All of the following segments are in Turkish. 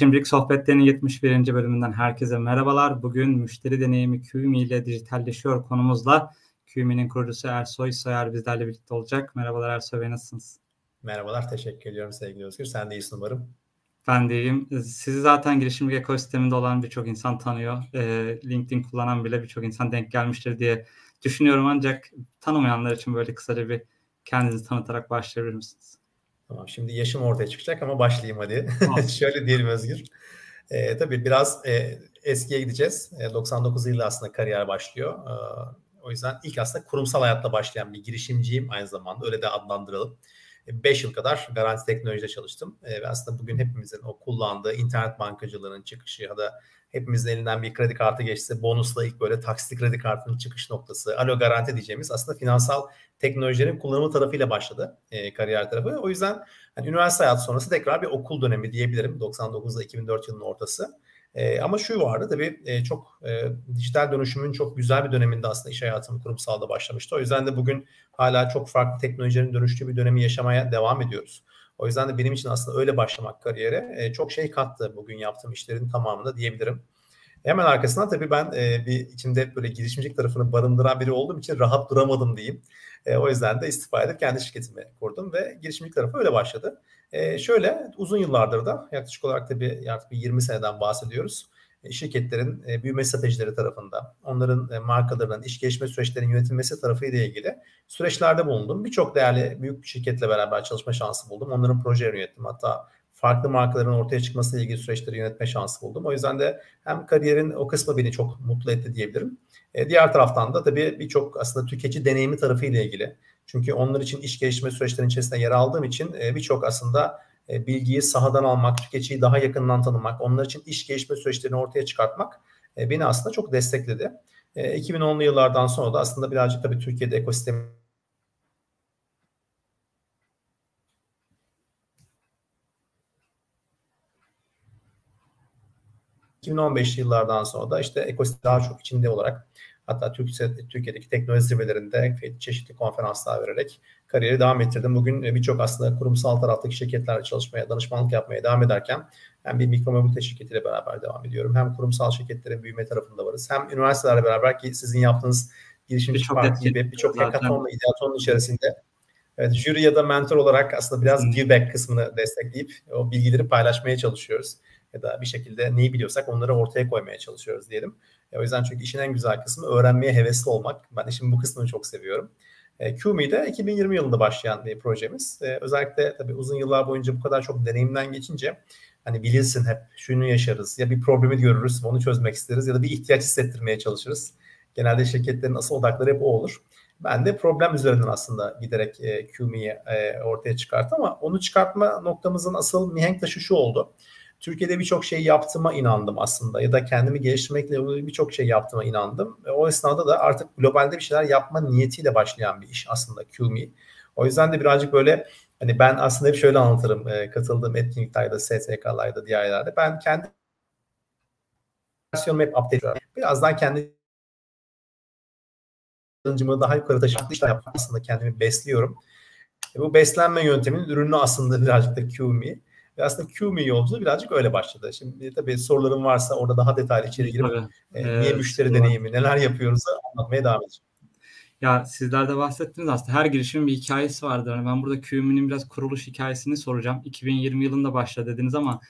Girişimcilik Sohbetleri'nin 71. bölümünden herkese merhabalar. Bugün müşteri deneyimi QMI ile dijitalleşiyor konumuzla. QMI'nin kurucusu Ersoy Soyer bizlerle birlikte olacak. Merhabalar Ersoy Bey nasılsınız? Merhabalar, teşekkür ediyorum sevgili Özgür. Sen de iyisin umarım. Ben de iyiyim. Sizi zaten girişimcilik ekosisteminde olan birçok insan tanıyor. LinkedIn kullanan bile birçok insan denk gelmiştir diye düşünüyorum. Ancak tanımayanlar için böyle kısaca bir kendinizi tanıtarak başlayabilir misiniz? Tamam şimdi yaşım ortaya çıkacak ama başlayayım hadi. Tamam. Şöyle diyelim Özgür. E, tabii biraz e, eskiye gideceğiz. E, 99 yılı aslında kariyer başlıyor. E, o yüzden ilk aslında kurumsal hayatta başlayan bir girişimciyim aynı zamanda. Öyle de adlandıralım. 5 yıl kadar garanti teknolojide çalıştım. E, ve aslında bugün hepimizin o kullandığı internet bankacılığının çıkışı ya da hepimizin elinden bir kredi kartı geçse bonusla ilk böyle taksitli kredi kartının çıkış noktası, alo garanti diyeceğimiz aslında finansal teknolojilerin kullanımı tarafıyla başladı e, kariyer tarafı. O yüzden hani, üniversite hayatı sonrası tekrar bir okul dönemi diyebilirim. 99'da 2004 yılının ortası. E, ama şu vardı tabii e, çok e, dijital dönüşümün çok güzel bir döneminde aslında iş hayatım kurumsalda başlamıştı. O yüzden de bugün hala çok farklı teknolojilerin dönüştüğü bir dönemi yaşamaya devam ediyoruz. O yüzden de benim için aslında öyle başlamak kariyere e, çok şey kattı bugün yaptığım işlerin tamamında diyebilirim. Hemen arkasından tabii ben e, bir içimde böyle girişimcilik tarafını barındıran biri olduğum için rahat duramadım diyeyim. E, o yüzden de istifa edip kendi şirketimi kurdum ve girişimcilik tarafı öyle başladı. E, şöyle uzun yıllardır da yaklaşık olarak tabii yaklaşık bir 20 seneden bahsediyoruz. E, şirketlerin e, büyüme stratejileri tarafında, onların e, markalarının, iş gelişme süreçlerinin yönetilmesi tarafı ile ilgili süreçlerde bulundum. Birçok değerli büyük şirketle beraber çalışma şansı buldum. Onların projelerini yönettim. Hatta farklı markaların ortaya çıkmasıyla ilgili süreçleri yönetme şansı buldum. O yüzden de hem kariyerin o kısmı beni çok mutlu etti diyebilirim. diğer taraftan da tabii birçok aslında tüketici deneyimi tarafı ile ilgili. Çünkü onlar için iş gelişme süreçlerinin içerisinde yer aldığım için birçok aslında bilgiyi sahadan almak, tüketiciyi daha yakından tanımak, onlar için iş gelişme süreçlerini ortaya çıkartmak e, beni aslında çok destekledi. 2010'lu e, yıllardan sonra da aslında birazcık tabii Türkiye'de ekosistemi 2015 yıllardan sonra da işte ekosistem daha çok içinde olarak Hatta Türkiye'deki teknoloji zirvelerinde çeşitli konferanslar vererek kariyeri devam ettirdim. Bugün e, birçok aslında kurumsal taraftaki şirketlerle çalışmaya, danışmanlık yapmaya devam ederken hem bir mikromobilite şirketiyle beraber devam ediyorum. Hem kurumsal şirketlerin büyüme tarafında varız. Hem üniversitelerle beraber ki sizin yaptığınız girişimci parti gibi birçok hackathon ve ideatonun içerisinde evet, jüri ya da mentor olarak aslında biraz give back kısmını destekleyip o bilgileri paylaşmaya çalışıyoruz. Ya da bir şekilde neyi biliyorsak onları ortaya koymaya çalışıyoruz diyelim. E, o yüzden çünkü işin en güzel kısmı öğrenmeye hevesli olmak. Ben işin bu kısmını çok seviyorum. E, QMI'de 2020 yılında başlayan bir projemiz. E, özellikle tabii uzun yıllar boyunca bu kadar çok deneyimden geçince hani bilirsin hep şunu yaşarız ya bir problemi görürüz onu çözmek isteriz ya da bir ihtiyaç hissettirmeye çalışırız. Genelde şirketlerin asıl odakları hep o olur. Ben de problem üzerinden aslında giderek e, e, ortaya çıkarttım ama onu çıkartma noktamızın asıl mihenk taşı şu oldu. Türkiye'de birçok şey yaptığıma inandım aslında ya da kendimi geliştirmekle birçok şey yaptığıma inandım. Ve o esnada da artık globalde bir şeyler yapma niyetiyle başlayan bir iş aslında QME. O yüzden de birazcık böyle hani ben aslında hep şöyle anlatırım e, katıldığım etkinliklerde, STK'larda, diğer yerlerde. Ben kendi versiyonumu hep update ediyorum. Birazdan kendi challenge'ımı daha yukarı taşımak işler yapmak aslında kendimi besliyorum. E, bu beslenme yönteminin ürünü aslında birazcık da QME. Ve aslında QME yolculuğu birazcık öyle başladı. Şimdi tabii soruların varsa orada daha detaylı içeri girip e, niye evet, müşteri deneyimi, neler yapıyoruz anlatmaya devam edeceğim. Ya sizler de bahsettiniz aslında her girişimin bir hikayesi vardır. Yani ben burada QME'nin biraz kuruluş hikayesini soracağım. 2020 yılında başladı dediniz ama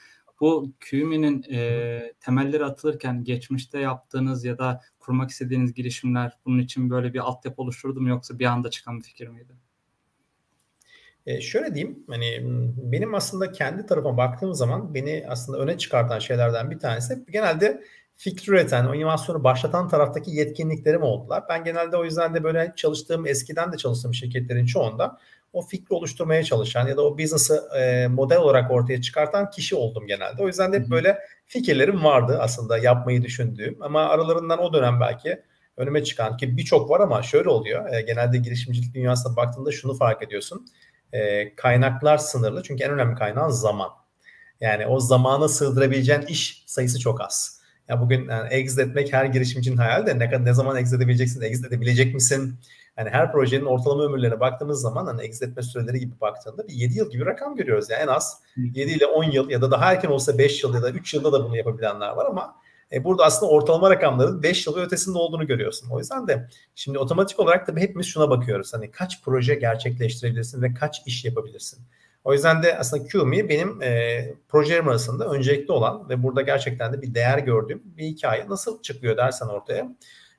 bu QME'nin e, temelleri atılırken geçmişte yaptığınız ya da kurmak istediğiniz girişimler bunun için böyle bir altyapı oluşturdu mu yoksa bir anda çıkan bir fikir miydi? E, şöyle diyeyim, hani benim aslında kendi tarafıma baktığım zaman beni aslında öne çıkartan şeylerden bir tanesi genelde fikri üreten, o inovasyonu başlatan taraftaki yetkinliklerim oldular. Ben genelde o yüzden de böyle çalıştığım, eskiden de çalıştığım şirketlerin çoğunda o fikri oluşturmaya çalışan ya da o business'ı e, model olarak ortaya çıkartan kişi oldum genelde. O yüzden de hep böyle fikirlerim vardı aslında yapmayı düşündüğüm ama aralarından o dönem belki önüme çıkan ki birçok var ama şöyle oluyor. E, genelde girişimcilik dünyasına baktığında şunu fark ediyorsun e, kaynaklar sınırlı. Çünkü en önemli kaynağın zaman. Yani o zamana sığdırabileceğin iş sayısı çok az. Ya bugün yani exit etmek her girişimcinin hayali de ne, ne zaman exit edebileceksin, exit edebilecek misin? hani her projenin ortalama ömürlerine baktığımız zaman hani exit etme süreleri gibi baktığında bir 7 yıl gibi rakam görüyoruz. Yani en az 7 ile 10 yıl ya da daha erken olsa 5 yıl ya da 3 yılda da bunu yapabilenler var ama e, burada aslında ortalama rakamların 5 yıl ötesinde olduğunu görüyorsun. O yüzden de şimdi otomatik olarak tabii hepimiz şuna bakıyoruz. Hani kaç proje gerçekleştirebilirsin ve kaç iş yapabilirsin? O yüzden de aslında QME benim e, projelerim arasında öncelikli olan ve burada gerçekten de bir değer gördüğüm bir hikaye. Nasıl çıkıyor dersen ortaya.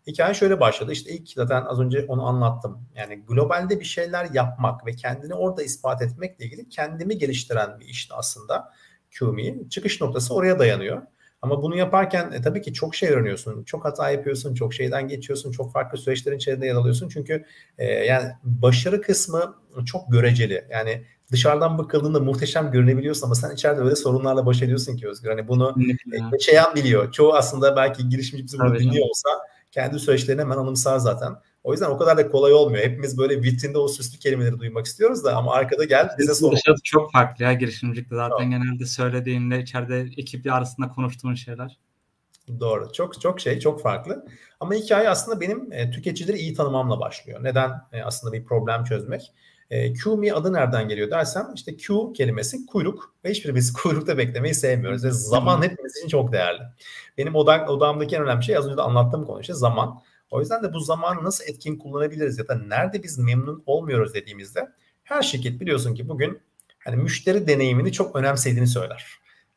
Hikaye şöyle başladı. İşte ilk zaten az önce onu anlattım. Yani globalde bir şeyler yapmak ve kendini orada ispat etmekle ilgili kendimi geliştiren bir işti aslında QME. Çıkış noktası oraya dayanıyor. Ama bunu yaparken e, tabii ki çok şey öğreniyorsun. Çok hata yapıyorsun, çok şeyden geçiyorsun, çok farklı süreçlerin içerisinde yer alıyorsun. Çünkü e, yani başarı kısmı çok göreceli. Yani dışarıdan bakıldığında muhteşem görünebiliyorsun ama sen içeride öyle sorunlarla baş ediyorsun ki Özgür. Hani bunu yaşayan biliyor. Çoğu aslında belki girişimci bizi bunu dinliyor olsa kendi süreçlerini hemen anımsar zaten. O yüzden o kadar da kolay olmuyor. Hepimiz böyle vitrinde o süslü kelimeleri duymak istiyoruz da ama arkada gel bize sor. Çok farklı ya girişimcilikte zaten tamam. genelde söylediğinde içeride ekipli arasında konuştuğun şeyler. Doğru. Çok çok şey çok farklı. Ama hikaye aslında benim e, tüketicileri iyi tanımamla başlıyor. Neden e, aslında bir problem çözmek? E, QME adı nereden geliyor dersem işte Q kelimesi kuyruk ve hiçbirimiz kuyrukta beklemeyi sevmiyoruz ve zaman hepimiz için çok değerli. Benim odak, odamdaki en önemli şey az önce de anlattığım konu işte zaman. O yüzden de bu zamanı nasıl etkin kullanabiliriz ya da nerede biz memnun olmuyoruz dediğimizde her şirket biliyorsun ki bugün hani müşteri deneyimini çok önemsediğini söyler.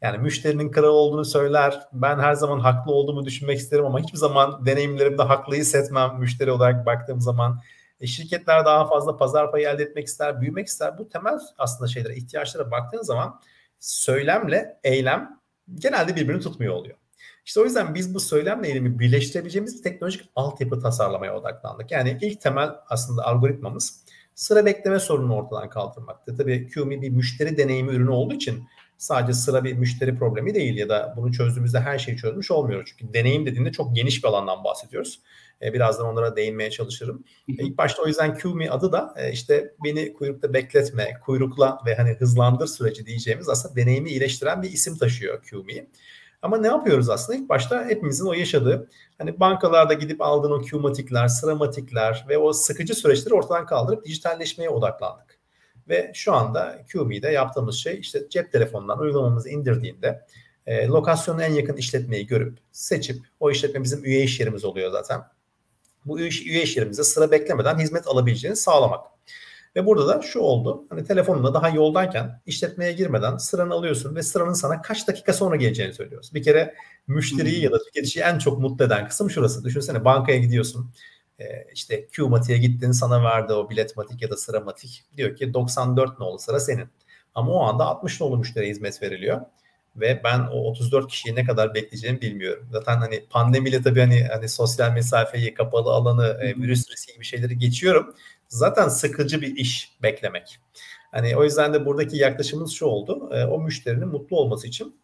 Yani müşterinin kral olduğunu söyler. Ben her zaman haklı olduğumu düşünmek isterim ama hiçbir zaman deneyimlerimde haklı hissetmem müşteri olarak baktığım zaman. E, şirketler daha fazla pazar payı elde etmek ister, büyümek ister. Bu temel aslında şeylere, ihtiyaçlara baktığın zaman söylemle eylem genelde birbirini tutmuyor oluyor. İşte o yüzden biz bu söylemle eylemi birleştirebileceğimiz bir teknolojik altyapı tasarlamaya odaklandık. Yani ilk temel aslında algoritmamız sıra bekleme sorununu ortadan kaldırmaktı. Tabii QME bir müşteri deneyimi ürünü olduğu için sadece sıra bir müşteri problemi değil ya da bunu çözdüğümüzde her şeyi çözmüş olmuyoruz. Çünkü deneyim dediğinde çok geniş bir alandan bahsediyoruz. E, birazdan onlara değinmeye çalışırım. E, ilk başta o yüzden QME adı da e, işte beni kuyrukta bekletme, kuyrukla ve hani hızlandır süreci diyeceğimiz aslında deneyimi iyileştiren bir isim taşıyor QME. Ama ne yapıyoruz aslında? İlk başta hepimizin o yaşadığı hani bankalarda gidip aldığın o Q'matikler, sıramatikler ve o sıkıcı süreçleri ortadan kaldırıp dijitalleşmeye odaklandık. Ve şu anda QMe'de yaptığımız şey işte cep telefonundan uygulamamızı indirdiğinde e, lokasyonun en yakın işletmeyi görüp seçip o işletme bizim üye iş yerimiz oluyor zaten. Bu üye iş yerimize sıra beklemeden hizmet alabileceğini sağlamak. Ve burada da şu oldu. Hani telefonunda daha yoldayken işletmeye girmeden sıranı alıyorsun ve sıranın sana kaç dakika sonra geleceğini söylüyoruz. Bir kere müşteriyi ya da tüketiciyi en çok mutlu eden kısım şurası. Düşünsene bankaya gidiyorsun. Ee, işte Q-Matik'e gittin sana verdi o bilet matik ya da sıra matik. Diyor ki 94 nolu sıra senin. Ama o anda 60 nolu müşteriye hizmet veriliyor ve ben o 34 kişiyi ne kadar bekleyeceğimi bilmiyorum. Zaten hani pandemiyle tabii hani hani sosyal mesafeyi, kapalı alanı, e, virüs riski gibi şeyleri geçiyorum zaten sıkıcı bir iş beklemek. Hani o yüzden de buradaki yaklaşımımız şu oldu. E, o müşterinin mutlu olması için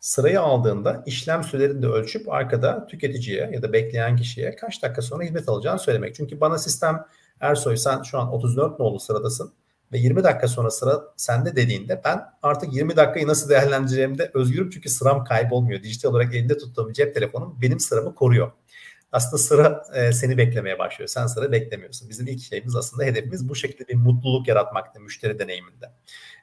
sırayı aldığında işlem sürelerini de ölçüp arkada tüketiciye ya da bekleyen kişiye kaç dakika sonra hizmet alacağını söylemek. Çünkü bana sistem Ersoy sen şu an 34 nolu sıradasın ve 20 dakika sonra sıra sende dediğinde ben artık 20 dakikayı nasıl değerlendireceğimde özgürüm çünkü sıram kaybolmuyor. Dijital olarak elinde tuttuğum cep telefonum benim sıramı koruyor aslında sıra e, seni beklemeye başlıyor. Sen sıra beklemiyorsun. Bizim ilk şeyimiz aslında hedefimiz bu şekilde bir mutluluk yaratmaktı müşteri deneyiminde.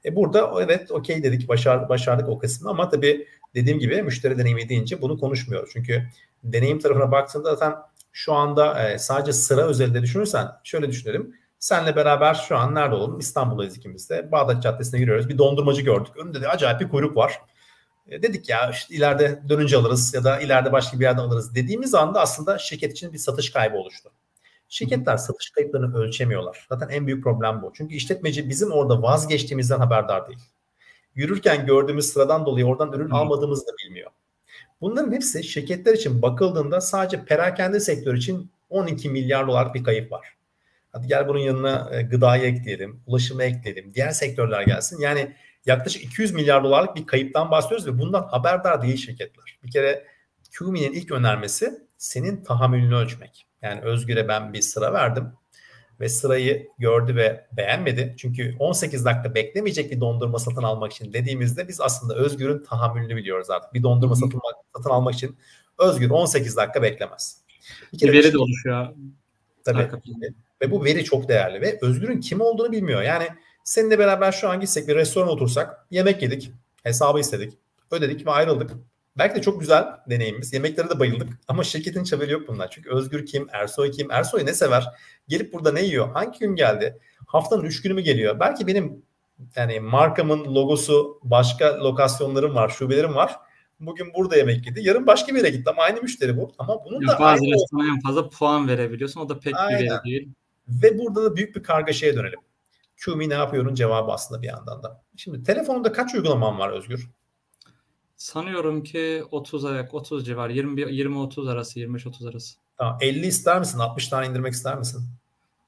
E burada evet okey dedik başar, başardık o kısmı ama tabii dediğim gibi müşteri deneyimi deyince bunu konuşmuyoruz. Çünkü deneyim tarafına baktığında zaten şu anda e, sadece sıra özelinde düşünürsen şöyle düşünelim. Senle beraber şu an nerede olalım? İstanbul'dayız ikimiz de. Bağdat Caddesi'ne giriyoruz. Bir dondurmacı gördük. Önünde de acayip bir kuyruk var. E, dedik ya işte ileride dönünce alırız ya da ileride başka bir yerden alırız dediğimiz anda aslında şirket için bir satış kaybı oluştu. Şirketler satış kayıplarını ölçemiyorlar. Zaten en büyük problem bu. Çünkü işletmeci bizim orada vazgeçtiğimizden haberdar değil. Yürürken gördüğümüz sıradan dolayı oradan ürün almadığımızı da bilmiyor. Bunların hepsi şirketler için bakıldığında sadece perakende sektör için 12 milyar dolar bir kayıp var. Hadi gel bunun yanına e, gıdayı ekleyelim, ulaşımı ekleyelim, diğer sektörler gelsin. Yani yaklaşık 200 milyar dolarlık bir kayıptan bahsediyoruz ve bundan haberdar değil şirketler. Bir kere QMI'nin ilk önermesi senin tahammülünü ölçmek. Yani Özgür'e ben bir sıra verdim ve sırayı gördü ve beğenmedi. Çünkü 18 dakika beklemeyecek bir dondurma satın almak için dediğimizde biz aslında Özgür'ün tahammülünü biliyoruz artık. Bir dondurma satın, satın almak için Özgür 18 dakika beklemez. Bir, kere bir veri de oluşuyor. Tabii. Ve bu veri çok değerli ve Özgür'ün kim olduğunu bilmiyor. Yani seninle beraber şu an gitsek bir restorana otursak yemek yedik, hesabı istedik, ödedik ve ayrıldık. Belki de çok güzel deneyimimiz. Yemeklere de bayıldık. Ama şirketin haberi yok bunlar. Çünkü Özgür kim? Ersoy kim? Ersoy ne sever? Gelip burada ne yiyor? Hangi gün geldi? Haftanın 3 günü mü geliyor? Belki benim yani markamın logosu başka lokasyonlarım var, şubelerim var. Bugün burada yemek yedi. Yarın başka bir yere gitti ama aynı müşteri bu. Ama bunun ya da bazı restorana en fazla puan verebiliyorsun. O da pek Aynen. bir veri değil. Ve burada da büyük bir kargaşaya dönelim. QME ne yapıyorun cevabı aslında bir yandan da. Şimdi telefonunda kaç uygulaman var Özgür? Sanıyorum ki 30 ayak 30 civar 20 20 30 arası 25 30 arası. Tamam 50 ister misin? 60 tane indirmek ister misin?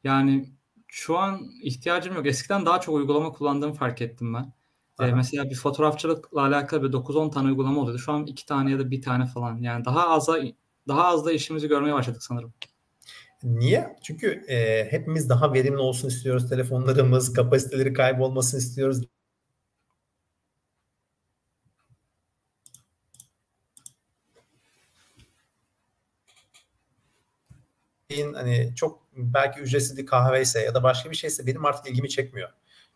Yani şu an ihtiyacım yok. Eskiden daha çok uygulama kullandığımı fark ettim ben. Ee, mesela bir fotoğrafçılıkla alakalı bir 9-10 tane uygulama oluyordu. Şu an 2 tane ya da bir tane falan. Yani daha az daha az da işimizi görmeye başladık sanırım. Niye? Çünkü e, hepimiz daha verimli olsun istiyoruz. Telefonlarımız, kapasiteleri kaybolmasını istiyoruz. hani çok belki ücretsiz bir kahveyse ya da başka bir şeyse benim artık ilgimi çekmiyor.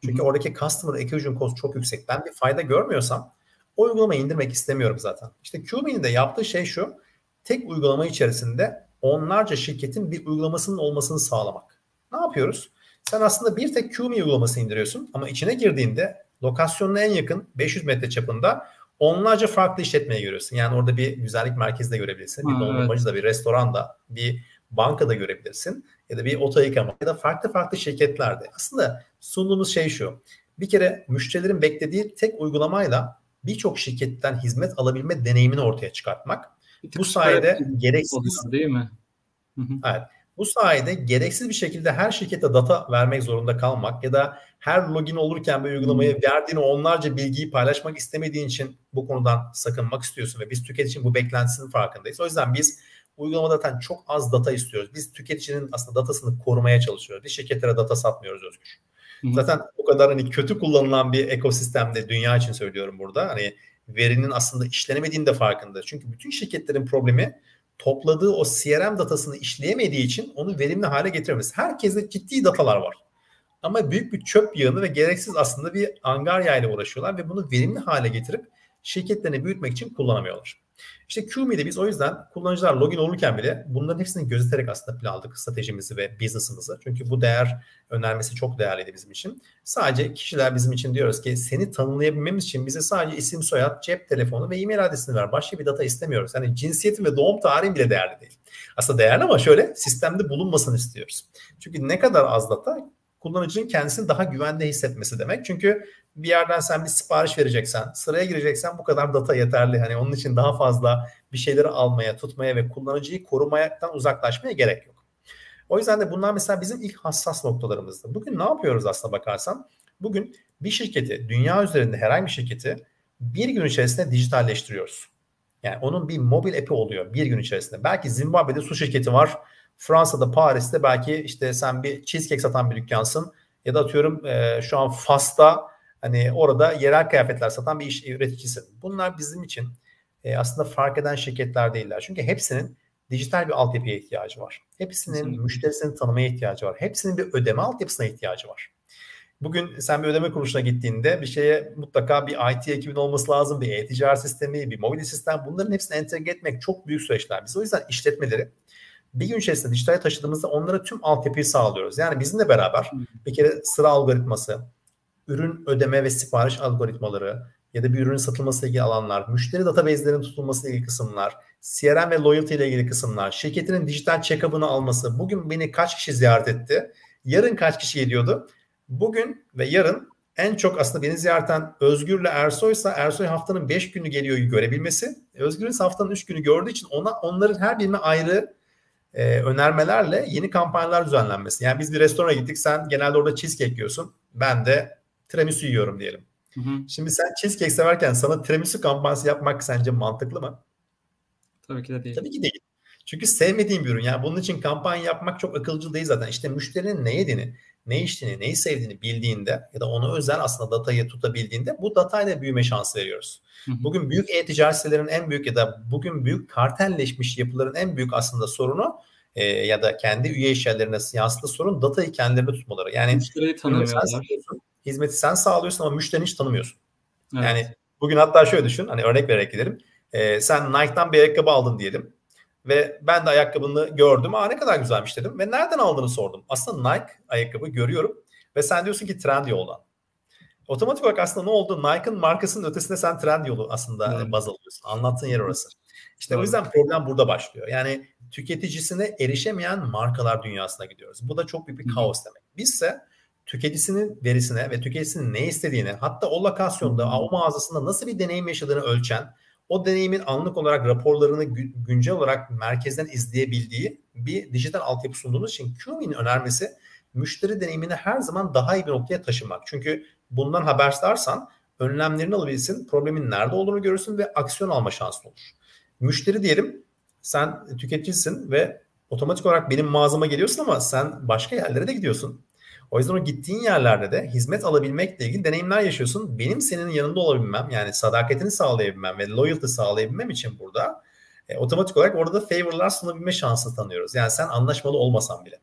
Çünkü Hı-hı. oradaki customer acquisition cost çok yüksek. Ben bir fayda görmüyorsam o uygulamayı indirmek istemiyorum zaten. İşte QBean'in de yaptığı şey şu. Tek uygulama içerisinde onlarca şirketin bir uygulamasının olmasını sağlamak. Ne yapıyoruz? Sen aslında bir tek QME uygulaması indiriyorsun ama içine girdiğinde lokasyonuna en yakın 500 metre çapında onlarca farklı işletmeye görüyorsun. Yani orada bir güzellik merkezi de görebilirsin. Bir dondurmacı da, bir restoranda, bir bankada görebilirsin. Ya da bir oto yıkama ya da farklı farklı şirketlerde. Aslında sunduğumuz şey şu. Bir kere müşterilerin beklediği tek uygulamayla birçok şirketten hizmet alabilme deneyimini ortaya çıkartmak. Bu sayede gereksiz değil mi? Evet. Bu sayede gereksiz bir şekilde her şirkete data vermek zorunda kalmak ya da her login olurken bir uygulamaya verdiğin onlarca bilgiyi paylaşmak istemediğin için bu konudan sakınmak istiyorsun ve biz tüketicinin bu beklentisinin farkındayız. O yüzden biz uygulamada zaten çok az data istiyoruz. Biz tüketicinin aslında datasını korumaya çalışıyoruz. Bir şirketlere data satmıyoruz Özgür. Hı-hı. Zaten o kadar hani kötü kullanılan bir ekosistemde dünya için söylüyorum burada. Hani verinin aslında işlenemediğini de farkında. Çünkü bütün şirketlerin problemi topladığı o CRM datasını işleyemediği için onu verimli hale getiremez. Herkeste ciddi datalar var. Ama büyük bir çöp yığını ve gereksiz aslında bir angarya ile uğraşıyorlar ve bunu verimli hale getirip şirketlerini büyütmek için kullanamıyorlar. İşte QMe'de biz o yüzden kullanıcılar login olurken bile bunların hepsini gözeterek aslında planladık stratejimizi ve business'ımızı. Çünkü bu değer önermesi çok değerliydi bizim için. Sadece kişiler bizim için diyoruz ki seni tanımlayabilmemiz için bize sadece isim, soyad, cep telefonu ve e-mail adresini ver. Başka bir data istemiyoruz. Yani cinsiyetin ve doğum tarihin bile değerli değil. Aslında değerli ama şöyle sistemde bulunmasını istiyoruz. Çünkü ne kadar az data kullanıcının kendisini daha güvende hissetmesi demek. Çünkü bir yerden sen bir sipariş vereceksen, sıraya gireceksen bu kadar data yeterli. Hani onun için daha fazla bir şeyleri almaya, tutmaya ve kullanıcıyı korumaktan uzaklaşmaya gerek yok. O yüzden de bunlar mesela bizim ilk hassas noktalarımızdı. Bugün ne yapıyoruz aslında bakarsan? Bugün bir şirketi, dünya üzerinde herhangi bir şirketi bir gün içerisinde dijitalleştiriyoruz. Yani onun bir mobil app'i oluyor bir gün içerisinde. Belki Zimbabwe'de su şirketi var. Fransa'da, Paris'te belki işte sen bir cheesecake satan bir dükkansın. Ya da atıyorum e, şu an Fas'ta Hani orada yerel kıyafetler satan bir iş üreticisi. Bunlar bizim için e, aslında fark eden şirketler değiller. Çünkü hepsinin dijital bir altyapıya ihtiyacı var. Hepsinin Kesinlikle. müşterisini tanımaya ihtiyacı var. Hepsinin bir ödeme altyapısına ihtiyacı var. Bugün sen bir ödeme kuruluşuna gittiğinde bir şeye mutlaka bir IT ekibin olması lazım, bir e-ticaret sistemi, bir mobil sistem. Bunların hepsini entegre etmek çok büyük süreçler. Biz o yüzden işletmeleri bir gün içerisinde dijitale taşıdığımızda onlara tüm altyapıyı sağlıyoruz. Yani bizimle beraber bir kere sıra algoritması, ürün ödeme ve sipariş algoritmaları ya da bir ürünün satılması ile ilgili alanlar, müşteri database'lerin tutulması ile ilgili kısımlar, CRM ve loyalty ile ilgili kısımlar, şirketinin dijital check-up'ını alması, bugün beni kaç kişi ziyaret etti, yarın kaç kişi geliyordu, bugün ve yarın en çok aslında beni ziyaret eden Özgür'le Ersoy'sa Ersoy haftanın 5 günü geliyor görebilmesi. Özgür'ün haftanın 3 günü gördüğü için ona onların her birine ayrı e, önermelerle yeni kampanyalar düzenlenmesi. Yani biz bir restorana gittik sen genelde orada cheesecake yiyorsun. Ben de tiramisu yiyorum diyelim. Hı hı. Şimdi sen cheesecake severken sana tiramisu kampanyası yapmak sence mantıklı mı? Tabii ki de değil. Tabii ki değil. Çünkü sevmediğim bir ürün. Yani bunun için kampanya yapmak çok akılcı değil zaten. İşte müşterinin ne yediğini, ne içtiğini, neyi sevdiğini bildiğinde ya da ona özel aslında datayı tutabildiğinde bu datayla büyüme şansı veriyoruz. Bugün büyük e-ticaret sitelerinin en büyük ya da bugün büyük kartelleşmiş yapıların en büyük aslında sorunu e, ya da kendi üye işyerlerine yansıttığı sorun datayı kendilerine tutmaları. Yani müşteriyi tanımıyorlar. Hizmeti sen sağlıyorsun ama müşterini hiç tanımıyorsun. Evet. Yani bugün hatta şöyle düşün hani örnek vererek gidelim. E, sen Nike'dan bir ayakkabı aldın diyelim. Ve ben de ayakkabını gördüm. Aa ne kadar güzelmiş dedim. Ve nereden aldığını sordum. Aslında Nike ayakkabı görüyorum. Ve sen diyorsun ki Trendyol'dan. Otomatik olarak aslında ne oldu? Nike'ın markasının ötesinde sen Trendyol'u aslında evet. baz alıyorsun. Anlattığın yer orası. İşte evet. o yüzden problem burada başlıyor. Yani tüketicisine erişemeyen markalar dünyasına gidiyoruz. Bu da çok büyük bir kaos demek. Bizse tüketicisinin verisine ve tüketicisinin ne istediğini hatta o lokasyonda, o mağazasında nasıl bir deneyim yaşadığını ölçen o deneyimin anlık olarak raporlarını güncel olarak merkezden izleyebildiği bir dijital altyapı sunduğumuz için QMI'nin önermesi müşteri deneyimini her zaman daha iyi bir noktaya taşımak. Çünkü bundan haberdarsan önlemlerini alabilsin, problemin nerede olduğunu görürsün ve aksiyon alma şansın olur. Müşteri diyelim sen tüketicisin ve otomatik olarak benim mağazama geliyorsun ama sen başka yerlere de gidiyorsun. O yüzden o gittiğin yerlerde de hizmet alabilmekle ilgili deneyimler yaşıyorsun. Benim senin yanında olabilmem yani sadakatini sağlayabilmem ve loyalty sağlayabilmem için burada e, otomatik olarak orada da favorlar sunabilme şansı tanıyoruz. Yani sen anlaşmalı olmasan bile.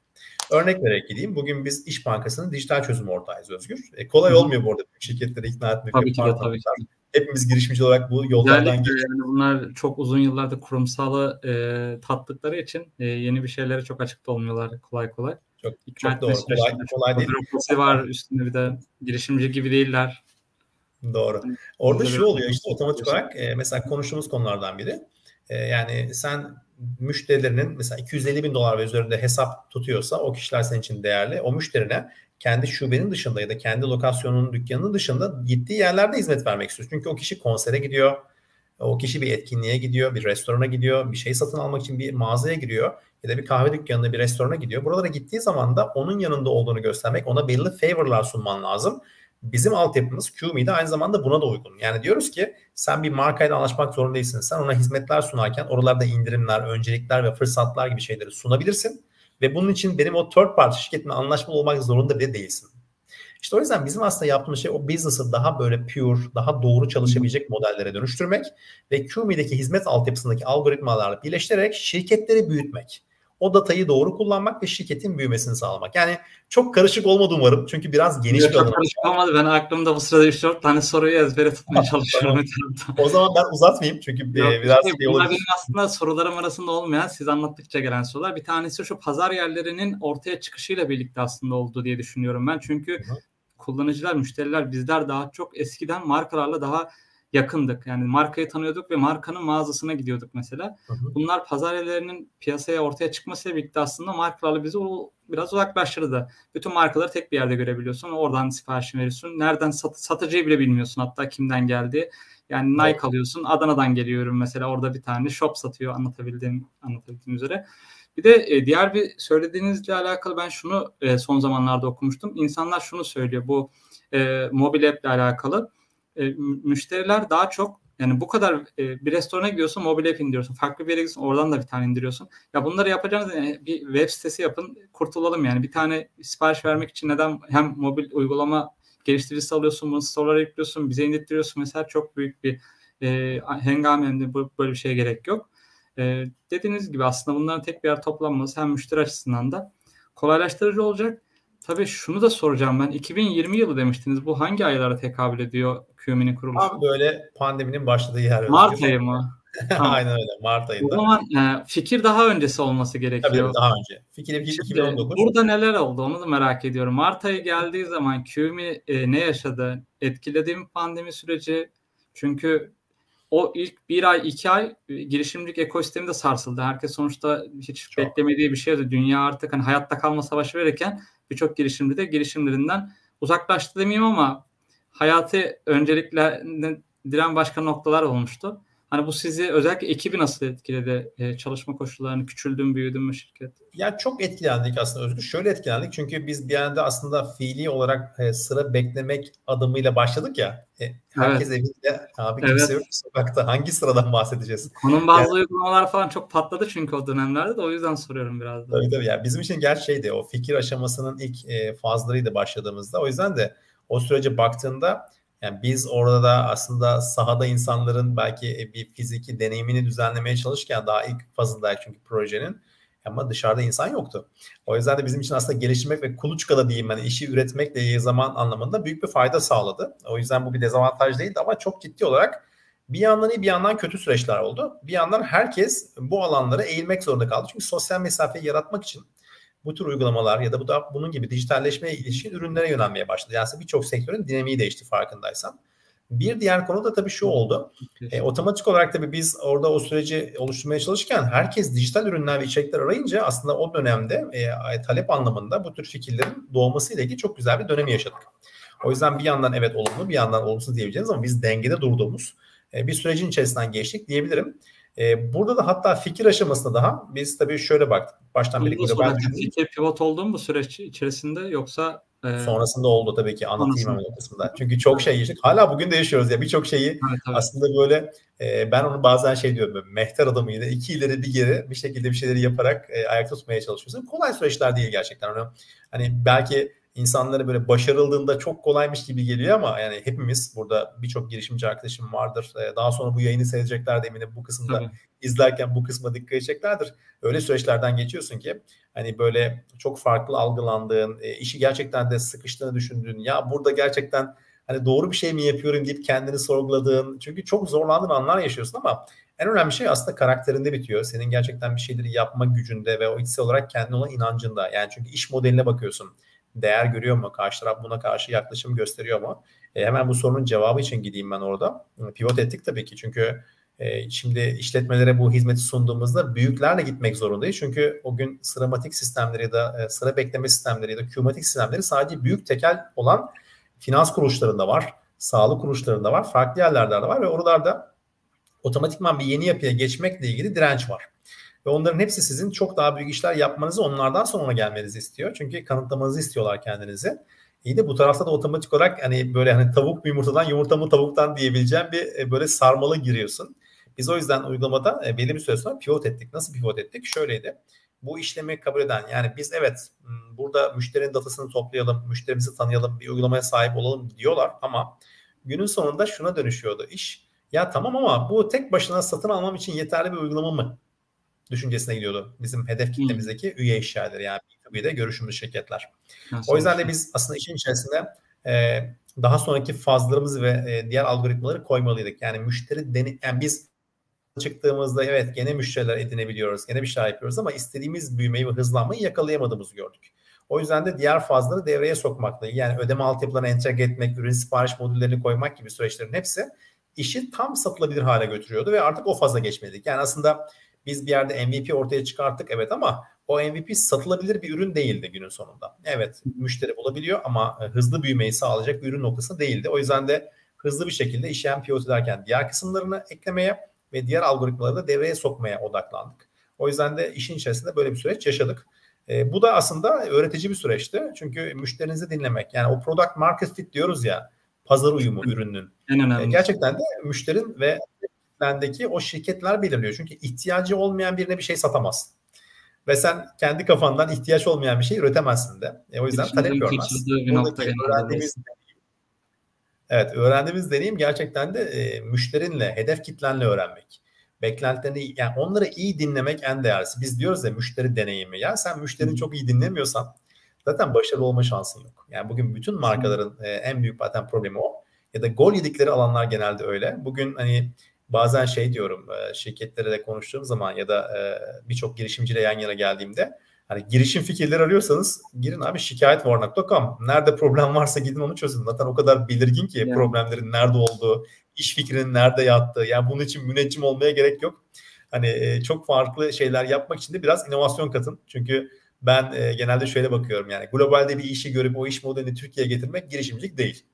Örnek vererek gideyim. Bugün biz İş Bankası'nın dijital çözüm ortağıyız Özgür. E, kolay Hı. olmuyor bu arada şirketleri ikna etmek. Tabii ki de tabii ki. Hepimiz girişimci olarak bu yollardan geçiyoruz. Yani bunlar çok uzun yıllarda kurumsalı e, tattıkları için e, yeni bir şeylere çok açık da olmuyorlar kolay kolay. Çok, çok doğru. Kolay, kolay değil. var üstünde bir de girişimci gibi değiller. Doğru. Orada şu oluyor işte otomatik olarak e, mesela konuştuğumuz konulardan biri. E, yani sen müşterilerinin mesela 250 bin dolar ve üzerinde hesap tutuyorsa o kişiler senin için değerli. O müşterine kendi şubenin dışında ya da kendi lokasyonunun dükkanının dışında gittiği yerlerde hizmet vermek istiyorsun. Çünkü o kişi konsere gidiyor. O kişi bir etkinliğe gidiyor, bir restorana gidiyor, bir şey satın almak için bir mağazaya giriyor ya da bir kahve dükkanına, bir restorana gidiyor. Buralara gittiği zaman da onun yanında olduğunu göstermek, ona belli favorlar sunman lazım. Bizim altyapımız QMe'de aynı zamanda buna da uygun. Yani diyoruz ki sen bir markayla anlaşmak zorunda. Sen ona hizmetler sunarken oralarda indirimler, öncelikler ve fırsatlar gibi şeyleri sunabilirsin. Ve bunun için benim o third party şirketle anlaşmalı olmak zorunda bile değilsin. İşte o yüzden bizim aslında yaptığımız şey o business'ı daha böyle pure, daha doğru çalışabilecek modellere dönüştürmek ve QMe'deki hizmet altyapısındaki algoritmalarla birleştirerek şirketleri büyütmek o datayı doğru kullanmak ve şirketin büyümesini sağlamak. Yani çok karışık olmadı umarım. Çünkü biraz geniş bir Çok karışık olmadı. Ben aklımda bu sırada 3-4 tane soruyu ezbere tutmaya çalışıyorum. o zaman ben uzatmayayım. Çünkü Yok, biraz şey, şey bunlar benim aslında sorularım arasında olmayan siz anlattıkça gelen sorular. Bir tanesi şu pazar yerlerinin ortaya çıkışıyla birlikte aslında oldu diye düşünüyorum ben. Çünkü Hı. kullanıcılar, müşteriler bizler daha çok eskiden markalarla daha yakındık. Yani markayı tanıyorduk ve markanın mağazasına gidiyorduk mesela. Hı hı. Bunlar pazar yerlerinin piyasaya ortaya çıkmasıyla birlikte aslında markalarla bizi o biraz uzaklaştırdı. Bütün markaları tek bir yerde görebiliyorsun. Oradan siparişini veriyorsun. Nereden sat, satıcıyı bile bilmiyorsun hatta kimden geldi. Yani Nike evet. alıyorsun. Adana'dan geliyorum mesela. Orada bir tane shop satıyor anlatabildiğim anlatabildiğim üzere. Bir de e, diğer bir söylediğinizle alakalı ben şunu e, son zamanlarda okumuştum. İnsanlar şunu söylüyor bu e, mobil app ile alakalı e, müşteriler daha çok yani bu kadar e, bir restorana gidiyorsun mobil app indiriyorsun. Farklı bir yere gidiyorsun oradan da bir tane indiriyorsun. Ya bunları yapacağınız yani bir web sitesi yapın kurtulalım yani. Bir tane sipariş vermek için neden hem mobil uygulama geliştiricisi alıyorsun bunu store'lara yüklüyorsun bize indirtiyorsun mesela çok büyük bir e, hengame böyle bir şeye gerek yok. E, dediğiniz gibi aslında bunların tek bir yer toplanması hem müşteri açısından da kolaylaştırıcı olacak. Tabii şunu da soracağım ben. 2020 yılı demiştiniz. Bu hangi aylara tekabül ediyor QM'nin kuruluşu? Abi böyle pandeminin başladığı yer. Mart ayı mı? Aynen öyle. Mart ayında. O zaman e, fikir daha öncesi olması gerekiyor. Tabii daha önce. Fikir 2019. Burada neler oldu onu da merak ediyorum. Mart ayı geldiği zaman QM'i e, ne yaşadı? Etkiledi mi pandemi süreci? Çünkü o ilk bir ay iki ay e, girişimcilik ekosistemi de sarsıldı. Herkes sonuçta hiç Çok. beklemediği bir şeydi. Dünya artık hani hayatta kalma savaşı verirken birçok girişimci de girişimlerinden uzaklaştı demeyeyim ama hayatı öncelikle diren başka noktalar olmuştu. Hani bu sizi özellikle ekibi nasıl etkiledi? Ee, çalışma koşullarını küçüldün, büyüdün mü şirket? Ya çok etkilendik aslında Özgür. Şöyle etkilendik çünkü biz bir anda aslında fiili olarak e, sıra beklemek adımıyla başladık ya. E, herkes evet. evinde abi kimse evet. yok sokakta. Hangi sıradan bahsedeceğiz? Konum bazı yani, uygulamalar falan çok patladı çünkü o dönemlerde de o yüzden soruyorum biraz da. Tabii tabii. Yani bizim için gerçi şeydi o fikir aşamasının ilk e, fazlarıydı başladığımızda. O yüzden de o sürece baktığında yani biz orada da aslında sahada insanların belki bir fiziki deneyimini düzenlemeye çalışırken daha ilk fazındayız çünkü projenin. Ama dışarıda insan yoktu. O yüzden de bizim için aslında geliştirmek ve kuluçkada diyeyim hani işi üretmekle zaman anlamında büyük bir fayda sağladı. O yüzden bu bir dezavantaj değildi ama çok ciddi olarak bir yandan iyi bir yandan kötü süreçler oldu. Bir yandan herkes bu alanlara eğilmek zorunda kaldı. Çünkü sosyal mesafeyi yaratmak için bu tür uygulamalar ya da bu da bunun gibi dijitalleşmeye ilişkin ürünlere yönelmeye başladı. Yani birçok sektörün dinamiği değişti farkındaysan. Bir diğer konu da tabii şu oldu. E, otomatik olarak tabii biz orada o süreci oluşturmaya çalışırken herkes dijital ürünler ve içerikler arayınca aslında o dönemde e, talep anlamında bu tür fikirlerin doğmasıyla ilgili çok güzel bir dönemi yaşadık. O yüzden bir yandan evet olumlu bir yandan olumsuz diyebileceğiz ama biz dengede durduğumuz e, bir sürecin içerisinden geçtik diyebilirim. E, burada da hatta fikir aşamasında daha biz tabii şöyle baktık. Baştan beri global fikir pivot oldu mu bu süreç içerisinde yoksa e... sonrasında oldu tabii ki anlatayım hemen o kısmında. Çünkü çok şey yaşadık. Hala bugün de yaşıyoruz ya birçok şeyi evet, aslında böyle e, ben onu bazen şey diyorum böyle, mehter adamıyla iki ileri bir geri bir şekilde bir şeyleri yaparak e, ayakta tutmaya çalışıyorsun. Kolay süreçler değil gerçekten. Onu, hani belki insanlara böyle başarıldığında çok kolaymış gibi geliyor ama yani hepimiz burada birçok girişimci arkadaşım vardır. Ee, daha sonra bu yayını seyredecekler de eminim bu kısımda Tabii. izlerken bu kısma dikkat edeceklerdir. Öyle süreçlerden geçiyorsun ki hani böyle çok farklı algılandığın, e, işi gerçekten de sıkıştığını düşündüğün, ya burada gerçekten hani doğru bir şey mi yapıyorum deyip kendini sorguladığın, çünkü çok zorlandığın anlar yaşıyorsun ama en önemli şey aslında karakterinde bitiyor. Senin gerçekten bir şeyleri yapma gücünde ve o içsel olarak kendine olan inancında. Yani çünkü iş modeline bakıyorsun değer görüyor mu? Karşı taraf buna karşı yaklaşım gösteriyor mu? E, hemen bu sorunun cevabı için gideyim ben orada. Pivot ettik tabii ki çünkü e, şimdi işletmelere bu hizmeti sunduğumuzda büyüklerle gitmek zorundayız. Çünkü o gün sıramatik sistemleri ya da e, sıra bekleme sistemleri ya da kümatik sistemleri sadece büyük tekel olan finans kuruluşlarında var, sağlık kuruluşlarında var, farklı yerlerde de var ve oralarda otomatikman bir yeni yapıya geçmekle ilgili direnç var. Ve onların hepsi sizin çok daha büyük işler yapmanızı onlardan sonra gelmenizi istiyor. Çünkü kanıtlamanızı istiyorlar kendinizi. İyi de bu tarafta da otomatik olarak hani böyle hani tavuk mu yumurtadan yumurta mı tavuktan diyebileceğim bir e, böyle sarmalı giriyorsun. Biz o yüzden uygulamada e, belli bir süre sonra pivot ettik. Nasıl pivot ettik? Şöyleydi. Bu işlemi kabul eden yani biz evet burada müşterinin datasını toplayalım, müşterimizi tanıyalım, bir uygulamaya sahip olalım diyorlar ama günün sonunda şuna dönüşüyordu iş. Ya tamam ama bu tek başına satın almam için yeterli bir uygulama mı? Düşüncesine gidiyordu. Bizim hedef kitlemizdeki hmm. üye işyerleri yani B2B'de görüşümüz şirketler. Nasıl o yüzden de biz aslında işin içerisinde e, daha sonraki fazlarımızı ve e, diğer algoritmaları koymalıydık. Yani müşteri deni yani biz çıktığımızda evet gene müşteriler edinebiliyoruz, gene bir şey yapıyoruz ama istediğimiz büyümeyi ve hızlanmayı yakalayamadığımızı gördük. O yüzden de diğer fazları devreye sokmakla yani ödeme altyapılarına entegre etmek, ürün sipariş modüllerini koymak gibi süreçlerin hepsi işi tam satılabilir hale götürüyordu ve artık o faza geçmeliydik. Yani aslında biz bir yerde MVP ortaya çıkarttık evet ama o MVP satılabilir bir ürün değildi günün sonunda. Evet müşteri bulabiliyor ama e, hızlı büyümeyi sağlayacak bir ürün noktası değildi. O yüzden de hızlı bir şekilde işlem pivot ederken diğer kısımlarını eklemeye ve diğer algoritmaları da devreye sokmaya odaklandık. O yüzden de işin içerisinde böyle bir süreç yaşadık. E, bu da aslında öğretici bir süreçti. Çünkü müşterinizi dinlemek yani o product market fit diyoruz ya pazar uyumu ürünün. En önemli. E, gerçekten de müşterin ve bendeki o şirketler belirliyor. Çünkü ihtiyacı olmayan birine bir şey satamazsın. Ve sen kendi kafandan ihtiyaç olmayan bir şey üretemezsin de. E, o yüzden talep görmezsin. öğrendiğimiz Evet, öğrendiğimiz deneyim gerçekten de e, müşterinle, hedef kitlenle öğrenmek. Beklentilerini, yani onları iyi dinlemek en değerlisi. Biz diyoruz ya müşteri deneyimi. Ya sen müşterini çok iyi dinlemiyorsan zaten başarılı olma şansın yok. Yani bugün bütün markaların e, en büyük zaten problemi o. Ya da gol yedikleri alanlar genelde öyle. Bugün hani bazen şey diyorum e, şirketlere de konuştuğum zaman ya da e, birçok girişimciyle yan yana geldiğimde hani girişim fikirleri arıyorsanız girin abi şikayetvar.com. Nerede problem varsa gidin onu çözün. Zaten o kadar belirgin ki yani. problemlerin nerede olduğu, iş fikrinin nerede yattığı. Yani bunun için müneccim olmaya gerek yok. Hani e, çok farklı şeyler yapmak için de biraz inovasyon katın. Çünkü ben genelde şöyle bakıyorum yani globalde bir işi görüp o iş modelini Türkiye'ye getirmek girişimcilik değil.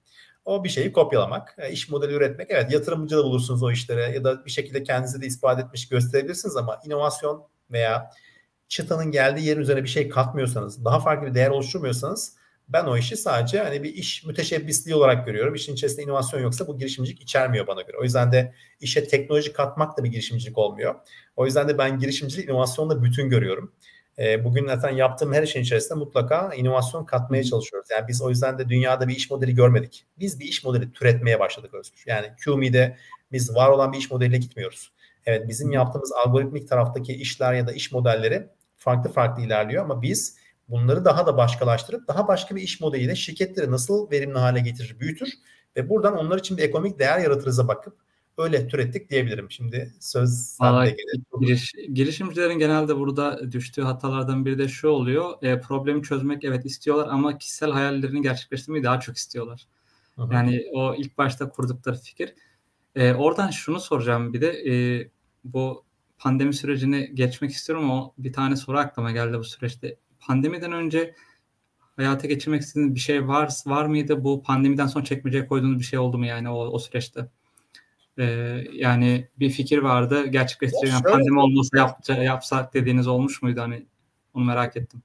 O bir şeyi kopyalamak, e, iş modeli üretmek. Evet yatırımcı da bulursunuz o işlere ya da bir şekilde kendinizi de ispat etmiş gösterebilirsiniz ama inovasyon veya çıtanın geldiği yerin üzerine bir şey katmıyorsanız, daha farklı bir değer oluşturmuyorsanız ben o işi sadece hani bir iş müteşebbisliği olarak görüyorum. İşin içerisinde inovasyon yoksa bu girişimcilik içermiyor bana göre. O yüzden de işe teknoloji katmak da bir girişimcilik olmuyor. O yüzden de ben girişimcilik inovasyonla bütün görüyorum. E, bugün zaten yaptığım her işin içerisinde mutlaka inovasyon katmaya çalışıyoruz. Yani biz o yüzden de dünyada bir iş modeli görmedik. Biz bir iş modeli türetmeye başladık Özgür. Yani QMI'de biz var olan bir iş modeliyle gitmiyoruz. Evet bizim yaptığımız algoritmik taraftaki işler ya da iş modelleri farklı farklı ilerliyor ama biz bunları daha da başkalaştırıp daha başka bir iş modeliyle şirketleri nasıl verimli hale getirir, büyütür ve buradan onlar için bir ekonomik değer yaratırıza bakıp öyle türettik diyebilirim. Şimdi söz sende giriş, girişimcilerin genelde burada düştüğü hatalardan biri de şu oluyor. E, problemi çözmek evet istiyorlar ama kişisel hayallerini gerçekleştirmeyi daha çok istiyorlar. Hı-hı. Yani o ilk başta kurdukları fikir. E, oradan şunu soracağım bir de e, bu pandemi sürecini geçmek istiyorum ama bir tane soru aklıma geldi bu süreçte. Pandemiden önce hayata geçirmek istediğiniz bir şey var var mıydı? Bu pandemiden sonra çekmeceye koyduğunuz bir şey oldu mu yani o, o süreçte? Ee, yani bir fikir vardı gerçekleştiren yani pandemi olmasa yap, yapsak dediğiniz olmuş muydu? Hani onu merak ettim.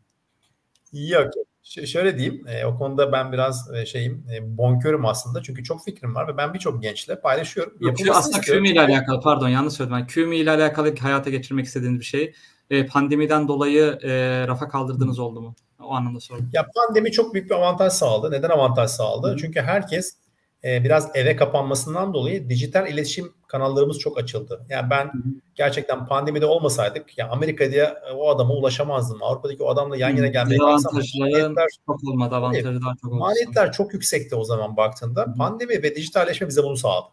Yok. Ş- şöyle diyeyim, e, o konuda ben biraz e, şeyim, e, bonkörüm aslında çünkü çok fikrim var ve ben birçok gençle paylaşıyorum. Yok, aslında QMI ile alakalı, pardon yanlış söyledim. Yani QMI ile alakalı hayata geçirmek istediğiniz bir şey. E, pandemiden dolayı e, rafa kaldırdığınız oldu mu? O anlamda sordum. Ya pandemi çok büyük bir avantaj sağladı. Neden avantaj sağladı? Hı. Çünkü herkes e, biraz eve kapanmasından dolayı dijital iletişim kanallarımız çok açıldı. Yani ben gerçekten pandemide olmasaydık ya Amerika'da o adama ulaşamazdım. Avrupa'daki o adamla yan yana gelmeye kalksam maliyetler çok olmadı. Avantajı daha çok oldu. Maliyetler çok yüksekti o zaman baktığında. Hı. Pandemi ve dijitalleşme bize bunu sağladı.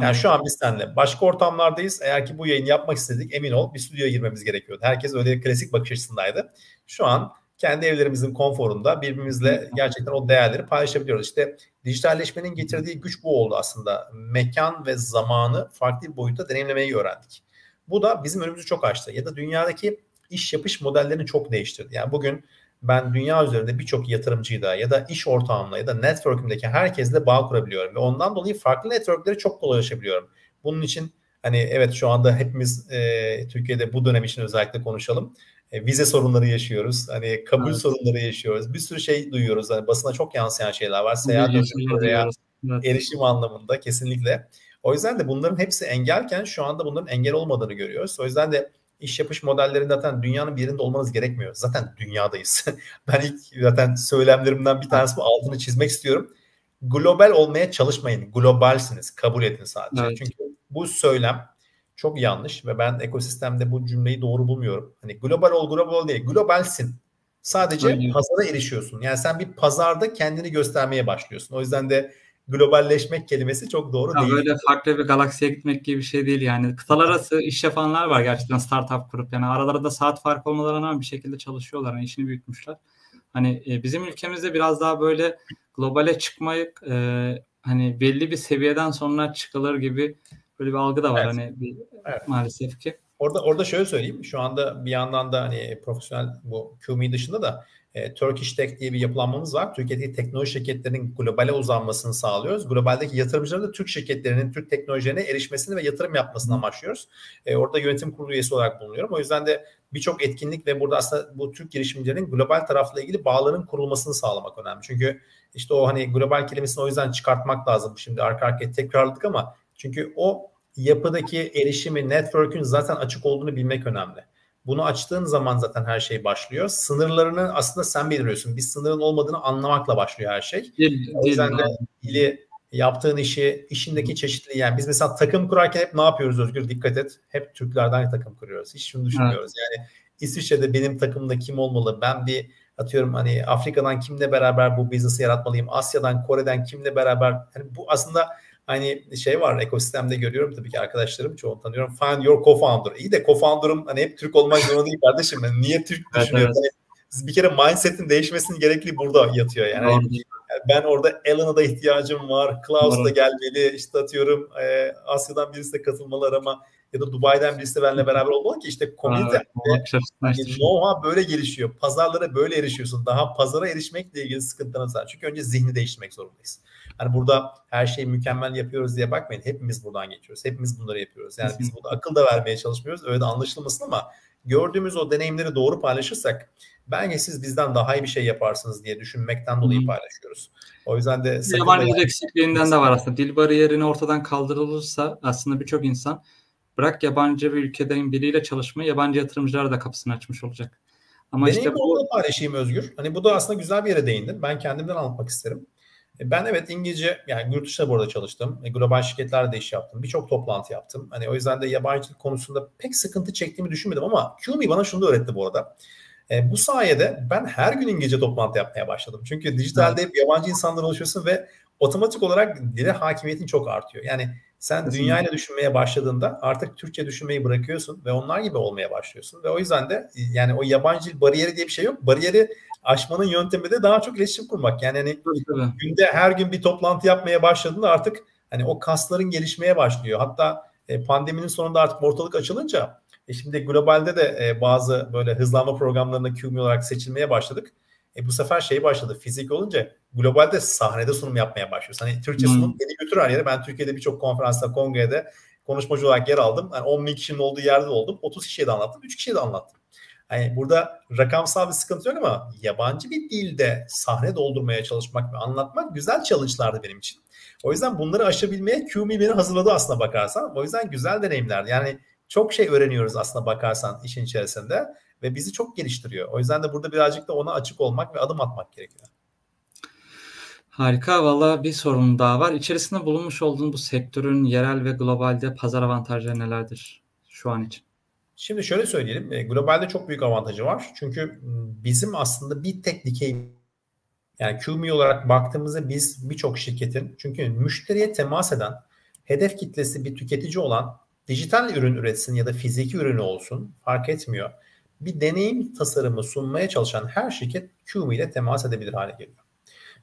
Yani şu an biz seninle başka ortamlardayız. Eğer ki bu yayını yapmak istedik emin ol bir stüdyoya girmemiz gerekiyordu. Herkes öyle klasik bakış açısındaydı. Şu an kendi evlerimizin konforunda birbirimizle gerçekten o değerleri paylaşabiliyoruz. İşte dijitalleşmenin getirdiği güç bu oldu aslında. Mekan ve zamanı farklı bir boyutta deneyimlemeyi öğrendik. Bu da bizim önümüzü çok açtı. Ya da dünyadaki iş yapış modellerini çok değiştirdi. Yani bugün ben dünya üzerinde birçok yatırımcıyla ya da iş ortağımla ya da network'ümdeki herkesle bağ kurabiliyorum. Ve ondan dolayı farklı network'lere çok kolay ulaşabiliyorum. Bunun için hani evet şu anda hepimiz e, Türkiye'de bu dönem için özellikle konuşalım. E, vize sorunları yaşıyoruz. Hani kabul evet. sorunları yaşıyoruz. Bir sürü şey duyuyoruz. Hani basına çok yansıyan şeyler var. Seyahat veya evet. erişim anlamında kesinlikle. O yüzden de bunların hepsi engelken şu anda bunların engel olmadığını görüyoruz. O yüzden de iş yapış modellerinde zaten dünyanın bir yerinde olmanız gerekmiyor. Zaten dünyadayız. ben ilk zaten söylemlerimden bir tanesi bu altını çizmek istiyorum. Global olmaya çalışmayın. Globalsiniz. Kabul edin sadece. Evet. Çünkü bu söylem çok yanlış ve ben ekosistemde bu cümleyi doğru bulmuyorum. Hani global ol global değil. Globalsin. Sadece Aynen. pazara erişiyorsun. Yani sen bir pazarda kendini göstermeye başlıyorsun. O yüzden de globalleşmek kelimesi çok doğru ya değil. Böyle farklı bir galaksiye gitmek gibi bir şey değil yani. Kıtalar arası iş yapanlar var gerçekten startup kurup yani aralarında saat fark olmalarına rağmen bir şekilde çalışıyorlar. Yani işini büyütmüşler. Hani e, bizim ülkemizde biraz daha böyle globale çıkmayı e, hani belli bir seviyeden sonra çıkılır gibi böyle bir algı da var evet. hani bir, evet. maalesef ki. Orada orada şöyle söyleyeyim. Şu anda bir yandan da hani profesyonel bu QME dışında da e, Turkish Tech diye bir yapılanmamız var. Türkiye'deki teknoloji şirketlerinin globale uzanmasını sağlıyoruz. Globaldeki yatırımcıların da Türk şirketlerinin Türk teknolojilerine erişmesini ve yatırım yapmasını amaçlıyoruz. E, orada yönetim kurulu üyesi olarak bulunuyorum. O yüzden de birçok etkinlik ve burada aslında bu Türk girişimcilerin global tarafla ilgili bağların kurulmasını sağlamak önemli. Çünkü işte o hani global kelimesini o yüzden çıkartmak lazım. Şimdi arka arkaya tekrarladık ama çünkü o yapıdaki erişimi, network'ün zaten açık olduğunu bilmek önemli. Bunu açtığın zaman zaten her şey başlıyor. Sınırlarını aslında sen belirliyorsun. Bir sınırın olmadığını anlamakla başlıyor her şey. Değil, o yüzden de ili yaptığın işi, işindeki çeşitliliği yani biz mesela takım kurarken hep ne yapıyoruz Özgür? Dikkat et. Hep Türklerden takım kuruyoruz. Hiç şunu düşünmüyoruz. Evet. Yani İsviçre'de benim takımda kim olmalı? Ben bir atıyorum hani Afrika'dan kimle beraber bu business'ı yaratmalıyım? Asya'dan, Kore'den kimle beraber? Yani bu aslında hani şey var ekosistemde görüyorum tabii ki arkadaşlarım çoğunu tanıyorum. Find your co-founder. İyi de co-founder'ım hani hep Türk olmak zorunda değil kardeşim. Yani niye Türk düşünüyorum? Evet, evet. bir kere mindset'in değişmesinin gerekliliği burada yatıyor yani. yani ben orada Alan'a da ihtiyacım var. Klaus da gelmeli. İşte atıyorum e, Asya'dan birisi de katılmalı ama ya da Dubai'den birisi de benimle beraber olmalı ki işte komünite ve know böyle gelişiyor. Pazarlara böyle erişiyorsun. Daha pazara erişmekle ilgili sıkıntılarınız var. Çünkü önce zihni değiştirmek zorundayız. Hani burada her şeyi mükemmel yapıyoruz diye bakmayın. Hepimiz buradan geçiyoruz. Hepimiz bunları yapıyoruz. Yani biz burada akıl da vermeye çalışmıyoruz. Öyle de anlaşılmasın ama gördüğümüz o deneyimleri doğru paylaşırsak bence siz bizden daha iyi bir şey yaparsınız diye düşünmekten dolayı paylaşıyoruz. O yüzden de yabancı eksikliğinden de var aslında. Dil bariyerini ortadan kaldırılırsa aslında birçok insan bırak yabancı bir ülkeden biriyle çalışmayı yabancı yatırımcılara da kapısını açmış olacak. Ama Deneyim işte bu paylaşayım Özgür. Hani bu da aslında güzel bir yere değindin. Ben kendimden anlatmak isterim. E, ben evet İngilizce yani yurt dışında bu arada çalıştım. E, global şirketlerde de iş yaptım. Birçok toplantı yaptım. Hani o yüzden de yabancılık konusunda pek sıkıntı çektiğimi düşünmedim ama QME bana şunu da öğretti bu arada. E, bu sayede ben her gün İngilizce toplantı yapmaya başladım. Çünkü dijitalde hep yabancı insanlar oluşuyorsun ve otomatik olarak dile hakimiyetin çok artıyor. Yani sen dünyayla düşünmeye başladığında artık Türkçe düşünmeyi bırakıyorsun ve onlar gibi olmaya başlıyorsun. Ve o yüzden de yani o yabancı bariyeri diye bir şey yok. Bariyeri aşmanın yöntemi de daha çok iletişim kurmak. Yani hani günde her gün bir toplantı yapmaya başladığında artık hani o kasların gelişmeye başlıyor. Hatta e, pandeminin sonunda artık ortalık açılınca e şimdi globalde de e, bazı böyle hızlanma programlarında QM olarak seçilmeye başladık. E bu sefer şey başladı fizik olunca globalde sahnede sunum yapmaya başlıyorsun. Hani Türkçe hmm. sunum beni götür her yere. Ben Türkiye'de birçok konferansta, kongrede konuşmacı olarak yer aldım. Yani 10 bin kişinin olduğu yerde oldum. 30 kişiye de anlattım, 3 kişiye de anlattım. Hani burada rakamsal bir sıkıntı yok ama yabancı bir dilde sahne doldurmaya çalışmak ve anlatmak güzel challenge'lardı benim için. O yüzden bunları aşabilmeye QME beni hazırladı aslında bakarsan. O yüzden güzel deneyimlerdi. Yani çok şey öğreniyoruz aslında bakarsan işin içerisinde ve bizi çok geliştiriyor. O yüzden de burada birazcık da ona açık olmak ve adım atmak gerekiyor. Harika. Valla bir sorun daha var. İçerisinde bulunmuş olduğun bu sektörün yerel ve globalde pazar avantajları nelerdir şu an için? Şimdi şöyle söyleyelim. E, globalde çok büyük avantajı var. Çünkü bizim aslında bir tek dikey yani QME olarak baktığımızda biz birçok şirketin çünkü müşteriye temas eden hedef kitlesi bir tüketici olan dijital ürün üretsin ya da fiziki ürünü olsun fark etmiyor. Bir deneyim tasarımı sunmaya çalışan her şirket QME ile temas edebilir hale geliyor.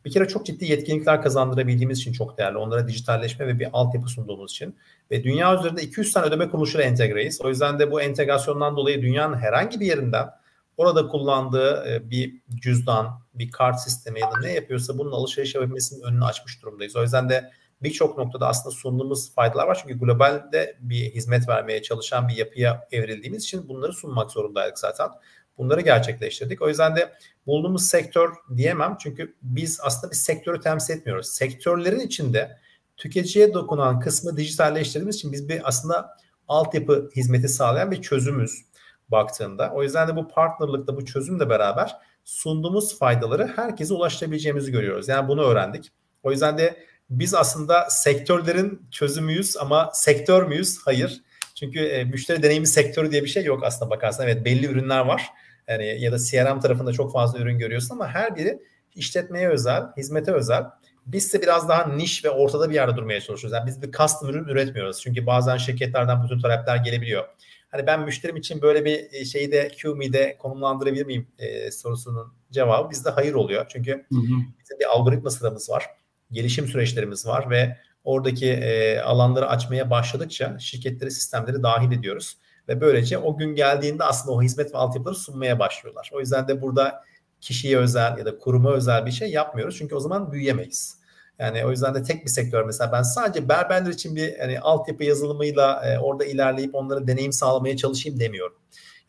Bir kere çok ciddi yetkinlikler kazandırabildiğimiz için çok değerli. Onlara dijitalleşme ve bir altyapı sunduğumuz için. Ve dünya üzerinde 200 tane ödeme kuruluşuyla entegreyiz. O yüzden de bu entegrasyondan dolayı dünyanın herhangi bir yerinden orada kullandığı e, bir cüzdan, bir kart sistemi ya da ne yapıyorsa bunun alışveriş yapabilmesinin önünü açmış durumdayız. O yüzden de birçok noktada aslında sunduğumuz faydalar var. Çünkü globalde bir hizmet vermeye çalışan bir yapıya evrildiğimiz için bunları sunmak zorundaydık zaten. Bunları gerçekleştirdik. O yüzden de bulunduğumuz sektör diyemem. Çünkü biz aslında bir sektörü temsil etmiyoruz. Sektörlerin içinde tüketiciye dokunan kısmı dijitalleştirdiğimiz için biz bir aslında altyapı hizmeti sağlayan bir çözümüz baktığında. O yüzden de bu partnerlıkta bu çözümle beraber sunduğumuz faydaları herkese ulaştırabileceğimizi görüyoruz. Yani bunu öğrendik. O yüzden de biz aslında sektörlerin çözümüyüz ama sektör müyüz? Hayır. Çünkü e, müşteri deneyimi sektörü diye bir şey yok aslında bakarsan. Evet belli ürünler var. Yani ya da CRM tarafında çok fazla ürün görüyorsun ama her biri işletmeye özel, hizmete özel. Biz ise biraz daha niş ve ortada bir yerde durmaya çalışıyoruz. Yani biz bir custom ürün üretmiyoruz. Çünkü bazen şirketlerden bütün talepler gelebiliyor. Hani ben müşterim için böyle bir e, şeyi de QMe'de konumlandırabilir miyim e, sorusunun cevabı bizde hayır oluyor. Çünkü hı hı. bizim bir algoritma sıramız var. Gelişim süreçlerimiz var ve oradaki e, alanları açmaya başladıkça şirketleri, sistemleri dahil ediyoruz. Ve böylece o gün geldiğinde aslında o hizmet ve altyapıları sunmaya başlıyorlar. O yüzden de burada kişiye özel ya da kuruma özel bir şey yapmıyoruz. Çünkü o zaman büyüyemeyiz. Yani o yüzden de tek bir sektör mesela ben sadece berberler için bir hani altyapı yazılımıyla e, orada ilerleyip onlara deneyim sağlamaya çalışayım demiyorum.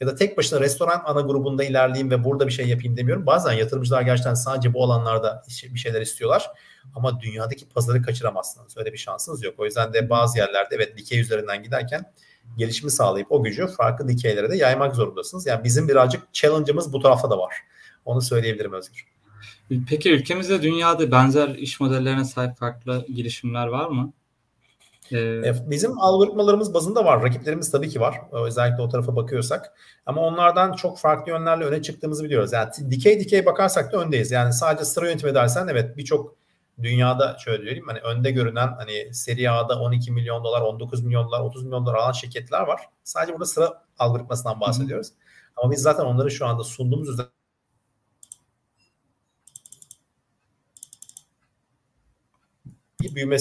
Ya da tek başına restoran ana grubunda ilerleyeyim ve burada bir şey yapayım demiyorum. Bazen yatırımcılar gerçekten sadece bu alanlarda bir şeyler istiyorlar. Ama dünyadaki pazarı kaçıramazsınız. Öyle bir şansınız yok. O yüzden de bazı yerlerde evet dikey üzerinden giderken gelişimi sağlayıp o gücü farklı dikeylere de yaymak zorundasınız. Yani bizim birazcık challenge'ımız bu tarafta da var. Onu söyleyebilirim Özgür. Peki ülkemizde dünyada benzer iş modellerine sahip farklı girişimler var mı? Ee... E, bizim algoritmalarımız bazında var. Rakiplerimiz tabii ki var. Özellikle o tarafa bakıyorsak. Ama onlardan çok farklı yönlerle öne çıktığımızı biliyoruz. Yani dikey dikey bakarsak da öndeyiz. Yani sadece sıra yönetimi dersen evet birçok dünyada şöyle diyelim hani önde görünen hani seri A'da 12 milyon dolar, 19 milyon dolar, 30 milyon dolar alan şirketler var. Sadece burada sıra algoritmasından bahsediyoruz. Hı. Ama biz zaten onları şu anda sunduğumuz üzere büyüme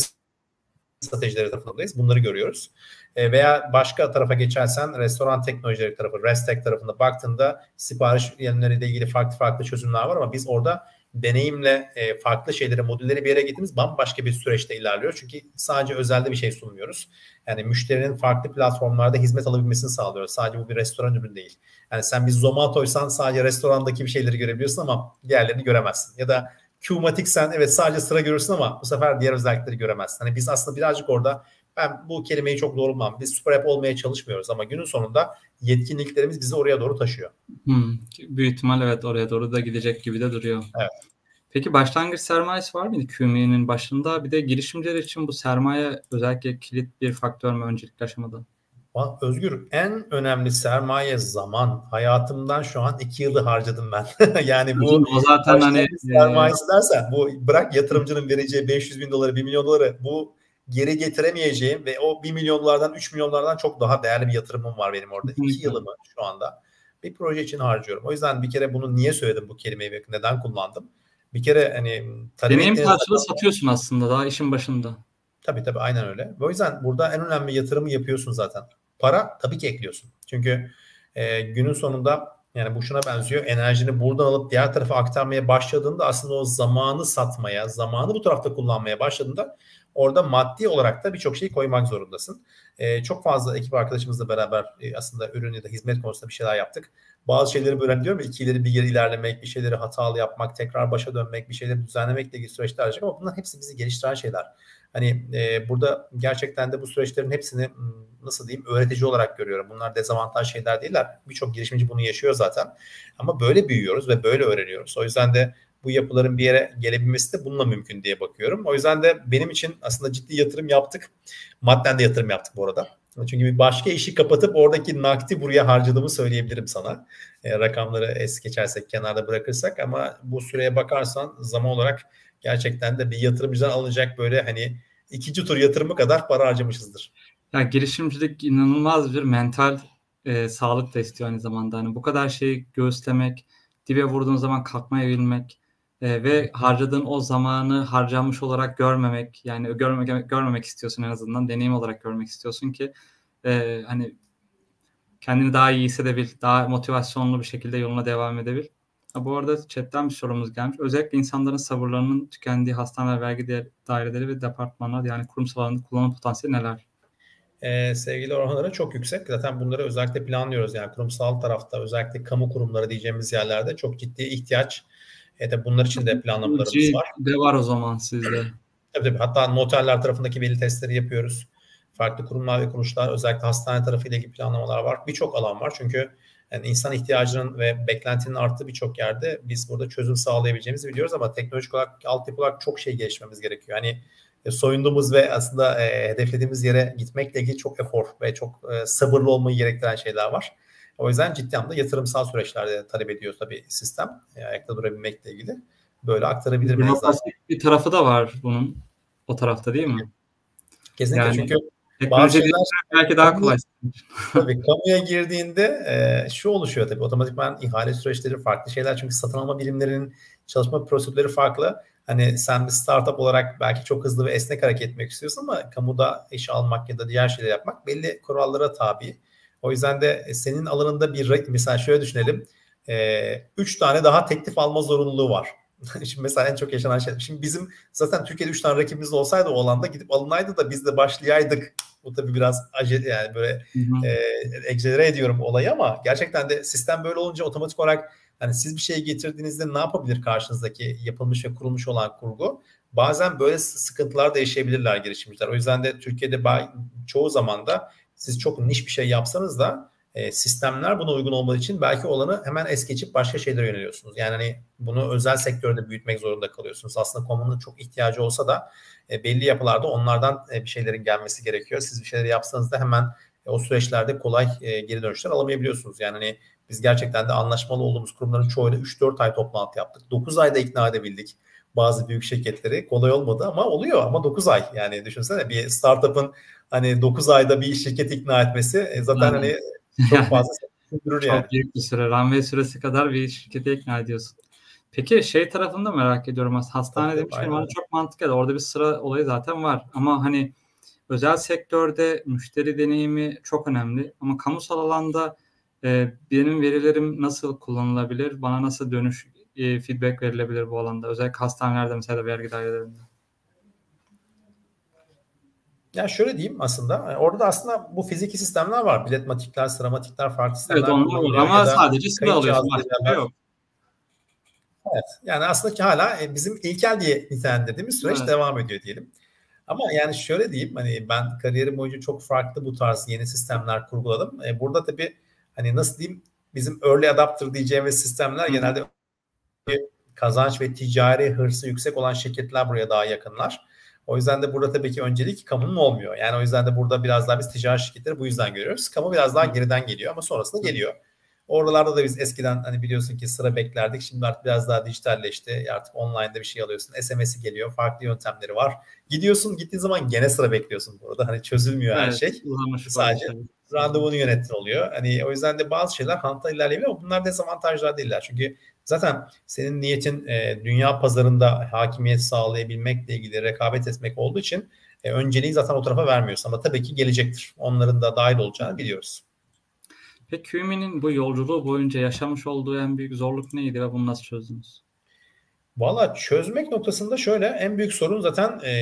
stratejileri tarafındayız. Bunları görüyoruz. E, veya başka tarafa geçersen restoran teknolojileri tarafı, Restek tarafında baktığında sipariş yönleriyle ilgili farklı farklı çözümler var ama biz orada deneyimle e, farklı şeyleri, modülleri bir yere getirdiğimiz bambaşka bir süreçte ilerliyor. Çünkü sadece özelde bir şey sunmuyoruz. Yani müşterinin farklı platformlarda hizmet alabilmesini sağlıyoruz. Sadece bu bir restoran ürünü değil. Yani sen bir Zomato'ysan sadece restorandaki bir şeyleri görebiliyorsun ama diğerlerini göremezsin. Ya da Qmatic sen evet sadece sıra görürsün ama bu sefer diğer özellikleri göremezsin. Hani biz aslında birazcık orada ben bu kelimeyi çok doğrulmam. Biz super app olmaya çalışmıyoruz ama günün sonunda yetkinliklerimiz bizi oraya doğru taşıyor. Hmm, büyük ihtimal evet oraya doğru da gidecek gibi de duruyor. Evet. Peki başlangıç sermayesi var mıydı QM'nin başında? Bir de girişimciler için bu sermaye özellikle kilit bir faktör mü öncelikli aşamada? Özgür en önemli sermaye zaman. Hayatımdan şu an iki yılı harcadım ben. yani bu o zaten hani sermayesi e... dersen bu bırak yatırımcının vereceği 500 bin doları 1 milyon doları bu geri getiremeyeceğim ve o 1 milyon dolardan 3 milyon dolardan çok daha değerli bir yatırımım var benim orada. 2 yılımı şu anda bir proje için harcıyorum. O yüzden bir kere bunu niye söyledim bu kelimeyi ve neden kullandım? Bir kere hani deneyim karşılığı satıyorsun aslında daha işin başında. Tabii tabii aynen öyle. O yüzden burada en önemli yatırımı yapıyorsun zaten. Para tabii ki ekliyorsun. Çünkü e, günün sonunda yani bu şuna benziyor. Enerjini buradan alıp diğer tarafa aktarmaya başladığında aslında o zamanı satmaya, zamanı bu tarafta kullanmaya başladığında orada maddi olarak da birçok şeyi koymak zorundasın. E, çok fazla ekip arkadaşımızla beraber e, aslında ürün ya da hizmet konusunda bir şeyler yaptık. Bazı şeyleri böyle diyorum ya iki ileri bir geri ilerlemek, bir şeyleri hatalı yapmak, tekrar başa dönmek, bir şeyleri düzenlemekle ilgili süreçler olacak ama bunlar hepsi bizi geliştiren şeyler. Hani e, burada gerçekten de bu süreçlerin hepsini nasıl diyeyim öğretici olarak görüyorum. Bunlar dezavantaj şeyler değiller. Birçok girişimci bunu yaşıyor zaten. Ama böyle büyüyoruz ve böyle öğreniyoruz. O yüzden de bu yapıların bir yere gelebilmesi de bununla mümkün diye bakıyorum. O yüzden de benim için aslında ciddi yatırım yaptık. Madden de yatırım yaptık bu arada. Çünkü bir başka işi kapatıp oradaki nakdi buraya harcadığımı söyleyebilirim sana. E, rakamları es geçersek kenarda bırakırsak ama bu süreye bakarsan zaman olarak gerçekten de bir yatırımcıdan alınacak böyle hani ikinci tur yatırımı kadar para harcamışızdır. Ya girişimcilik inanılmaz bir mental e, sağlık da istiyor aynı zamanda. Hani bu kadar şeyi göğüslemek, dibe vurduğun zaman kalkmaya bilmek e, ve harcadığın o zamanı harcanmış olarak görmemek, yani görmemek görmemek istiyorsun en azından deneyim olarak görmek istiyorsun ki e, hani kendini daha iyi hissedebil, daha motivasyonlu bir şekilde yoluna devam edebil. Bu arada chatten bir sorumuz gelmiş. Özellikle insanların sabırlarının tükendiği hastane vergi daireleri ve departmanlar yani kurumsal alanda kullanım potansiyeli neler? Ee, sevgili oranları çok yüksek. Zaten bunları özellikle planlıyoruz. Yani kurumsal tarafta özellikle kamu kurumları diyeceğimiz yerlerde çok ciddi ihtiyaç. E de bunlar için de planlamalarımız var. De var o zaman sizde. Tabii tabii. Hatta noterler tarafındaki veri testleri yapıyoruz. Farklı kurumlar ve kuruluşlar özellikle hastane tarafıyla ilgili planlamalar var. Birçok alan var. Çünkü yani insan ihtiyacının ve beklentinin arttığı birçok yerde biz burada çözüm sağlayabileceğimizi biliyoruz ama teknolojik olarak, altyapı olarak çok şey gelişmemiz gerekiyor. Yani e, soyunduğumuz ve aslında e, hedeflediğimiz yere gitmekle ilgili çok efor ve çok e, sabırlı olmayı gerektiren şeyler var. O yüzden ciddi anlamda yatırımsal süreçlerde talep ediyor tabii sistem. E, ayakta durabilmekle ilgili. Böyle aktarabilirim. Bir tarafı da var bunun o tarafta değil mi? Kesinlikle yani, çünkü bazı şeyler belki daha kolay. tabii kamuya girdiğinde e, şu oluşuyor tabii otomatikman ihale süreçleri farklı şeyler çünkü satın alma birimlerinin çalışma prosedürleri farklı. Hani sen bir startup olarak belki çok hızlı ve esnek hareket etmek istiyorsun ama kamuda iş almak ya da diğer şeyler yapmak belli kurallara tabi. O yüzden de e, senin alanında bir mesela şöyle düşünelim. E, üç tane daha teklif alma zorunluluğu var. Şimdi mesela en çok yaşanan şey. Şimdi bizim zaten Türkiye'de üç tane rakibimiz olsaydı o alanda gidip alınaydı da biz de başlayaydık. Bu tabii biraz acele yani böyle e, egzere ediyorum olayı ama gerçekten de sistem böyle olunca otomatik olarak hani siz bir şey getirdiğinizde ne yapabilir karşınızdaki yapılmış ve kurulmuş olan kurgu? Bazen böyle sıkıntılar da yaşayabilirler girişimciler. O yüzden de Türkiye'de çoğu zaman da siz çok niş bir şey yapsanız da e, sistemler buna uygun olmadığı için belki olanı hemen es geçip başka şeylere yöneliyorsunuz. Yani hani bunu özel sektörde büyütmek zorunda kalıyorsunuz. Aslında komunun çok ihtiyacı olsa da e, belli yapılarda onlardan e, bir şeylerin gelmesi gerekiyor. Siz bir şeyleri yapsanız da hemen e, o süreçlerde kolay e, geri dönüşler alamayabiliyorsunuz. Yani hani biz gerçekten de anlaşmalı olduğumuz kurumların çoğuyla 3-4 ay toplantı yaptık. 9 ayda ikna edebildik bazı büyük şirketleri. Kolay olmadı ama oluyor ama 9 ay. Yani düşünsene bir startup'ın hani 9 ayda bir şirket ikna etmesi zaten yani, hani çok fazla sürdürür yani. Çok büyük bir süre. Runway süresi kadar bir şirketi ikna ediyorsun. Peki şey tarafında merak ediyorum aslında hastane demişken bana çok mantıklı. Orada bir sıra olayı zaten var. Ama hani özel sektörde müşteri deneyimi çok önemli. Ama kamusal alanda e, benim verilerim nasıl kullanılabilir? Bana nasıl dönüş e, feedback verilebilir bu alanda? Özellikle hastanelerde mesela vergi dairelerinde. Ya şöyle diyeyim aslında. Orada da aslında bu fiziki sistemler var. Biletmatikler, sıramatikler, farklı sistemler. Evet onlar var ama sadece sıra alıyorsun. Başka yok. Evet. Yani aslında hala e, bizim ilkel diye nitelendirdiğimiz süreç evet. devam ediyor diyelim. Ama yani şöyle diyeyim hani ben kariyerim boyunca çok farklı bu tarz yeni sistemler kurguladım. E, burada tabii hani nasıl diyeyim bizim early adapter diyeceğimiz sistemler Hı. genelde kazanç ve ticari hırsı yüksek olan şirketler buraya daha yakınlar. O yüzden de burada tabii ki öncelik kamunun olmuyor. Yani o yüzden de burada biraz daha biz ticari şirketleri bu yüzden görüyoruz. Kamu biraz daha geriden geliyor ama sonrasında geliyor. Oralarda da biz eskiden hani biliyorsun ki sıra beklerdik. Şimdi artık biraz daha dijitalleşti. Artık online'da bir şey alıyorsun. SMS'i geliyor. Farklı yöntemleri var. Gidiyorsun gittiğin zaman gene sıra bekliyorsun burada. Hani çözülmüyor evet, her şey. Sadece randevunu yönettin oluyor. Hani o yüzden de bazı şeyler hanta ilerleyebiliyor ama bunlar dezavantajlar değiller. Çünkü zaten senin niyetin e, dünya pazarında hakimiyet sağlayabilmekle ilgili rekabet etmek olduğu için e, önceliği zaten o tarafa vermiyorsun. Ama tabii ki gelecektir. Onların da dahil olacağını biliyoruz. Peki Human'in bu yolculuğu boyunca yaşamış olduğu en büyük zorluk neydi ve bunu nasıl çözdünüz? Valla çözmek noktasında şöyle en büyük sorun zaten e,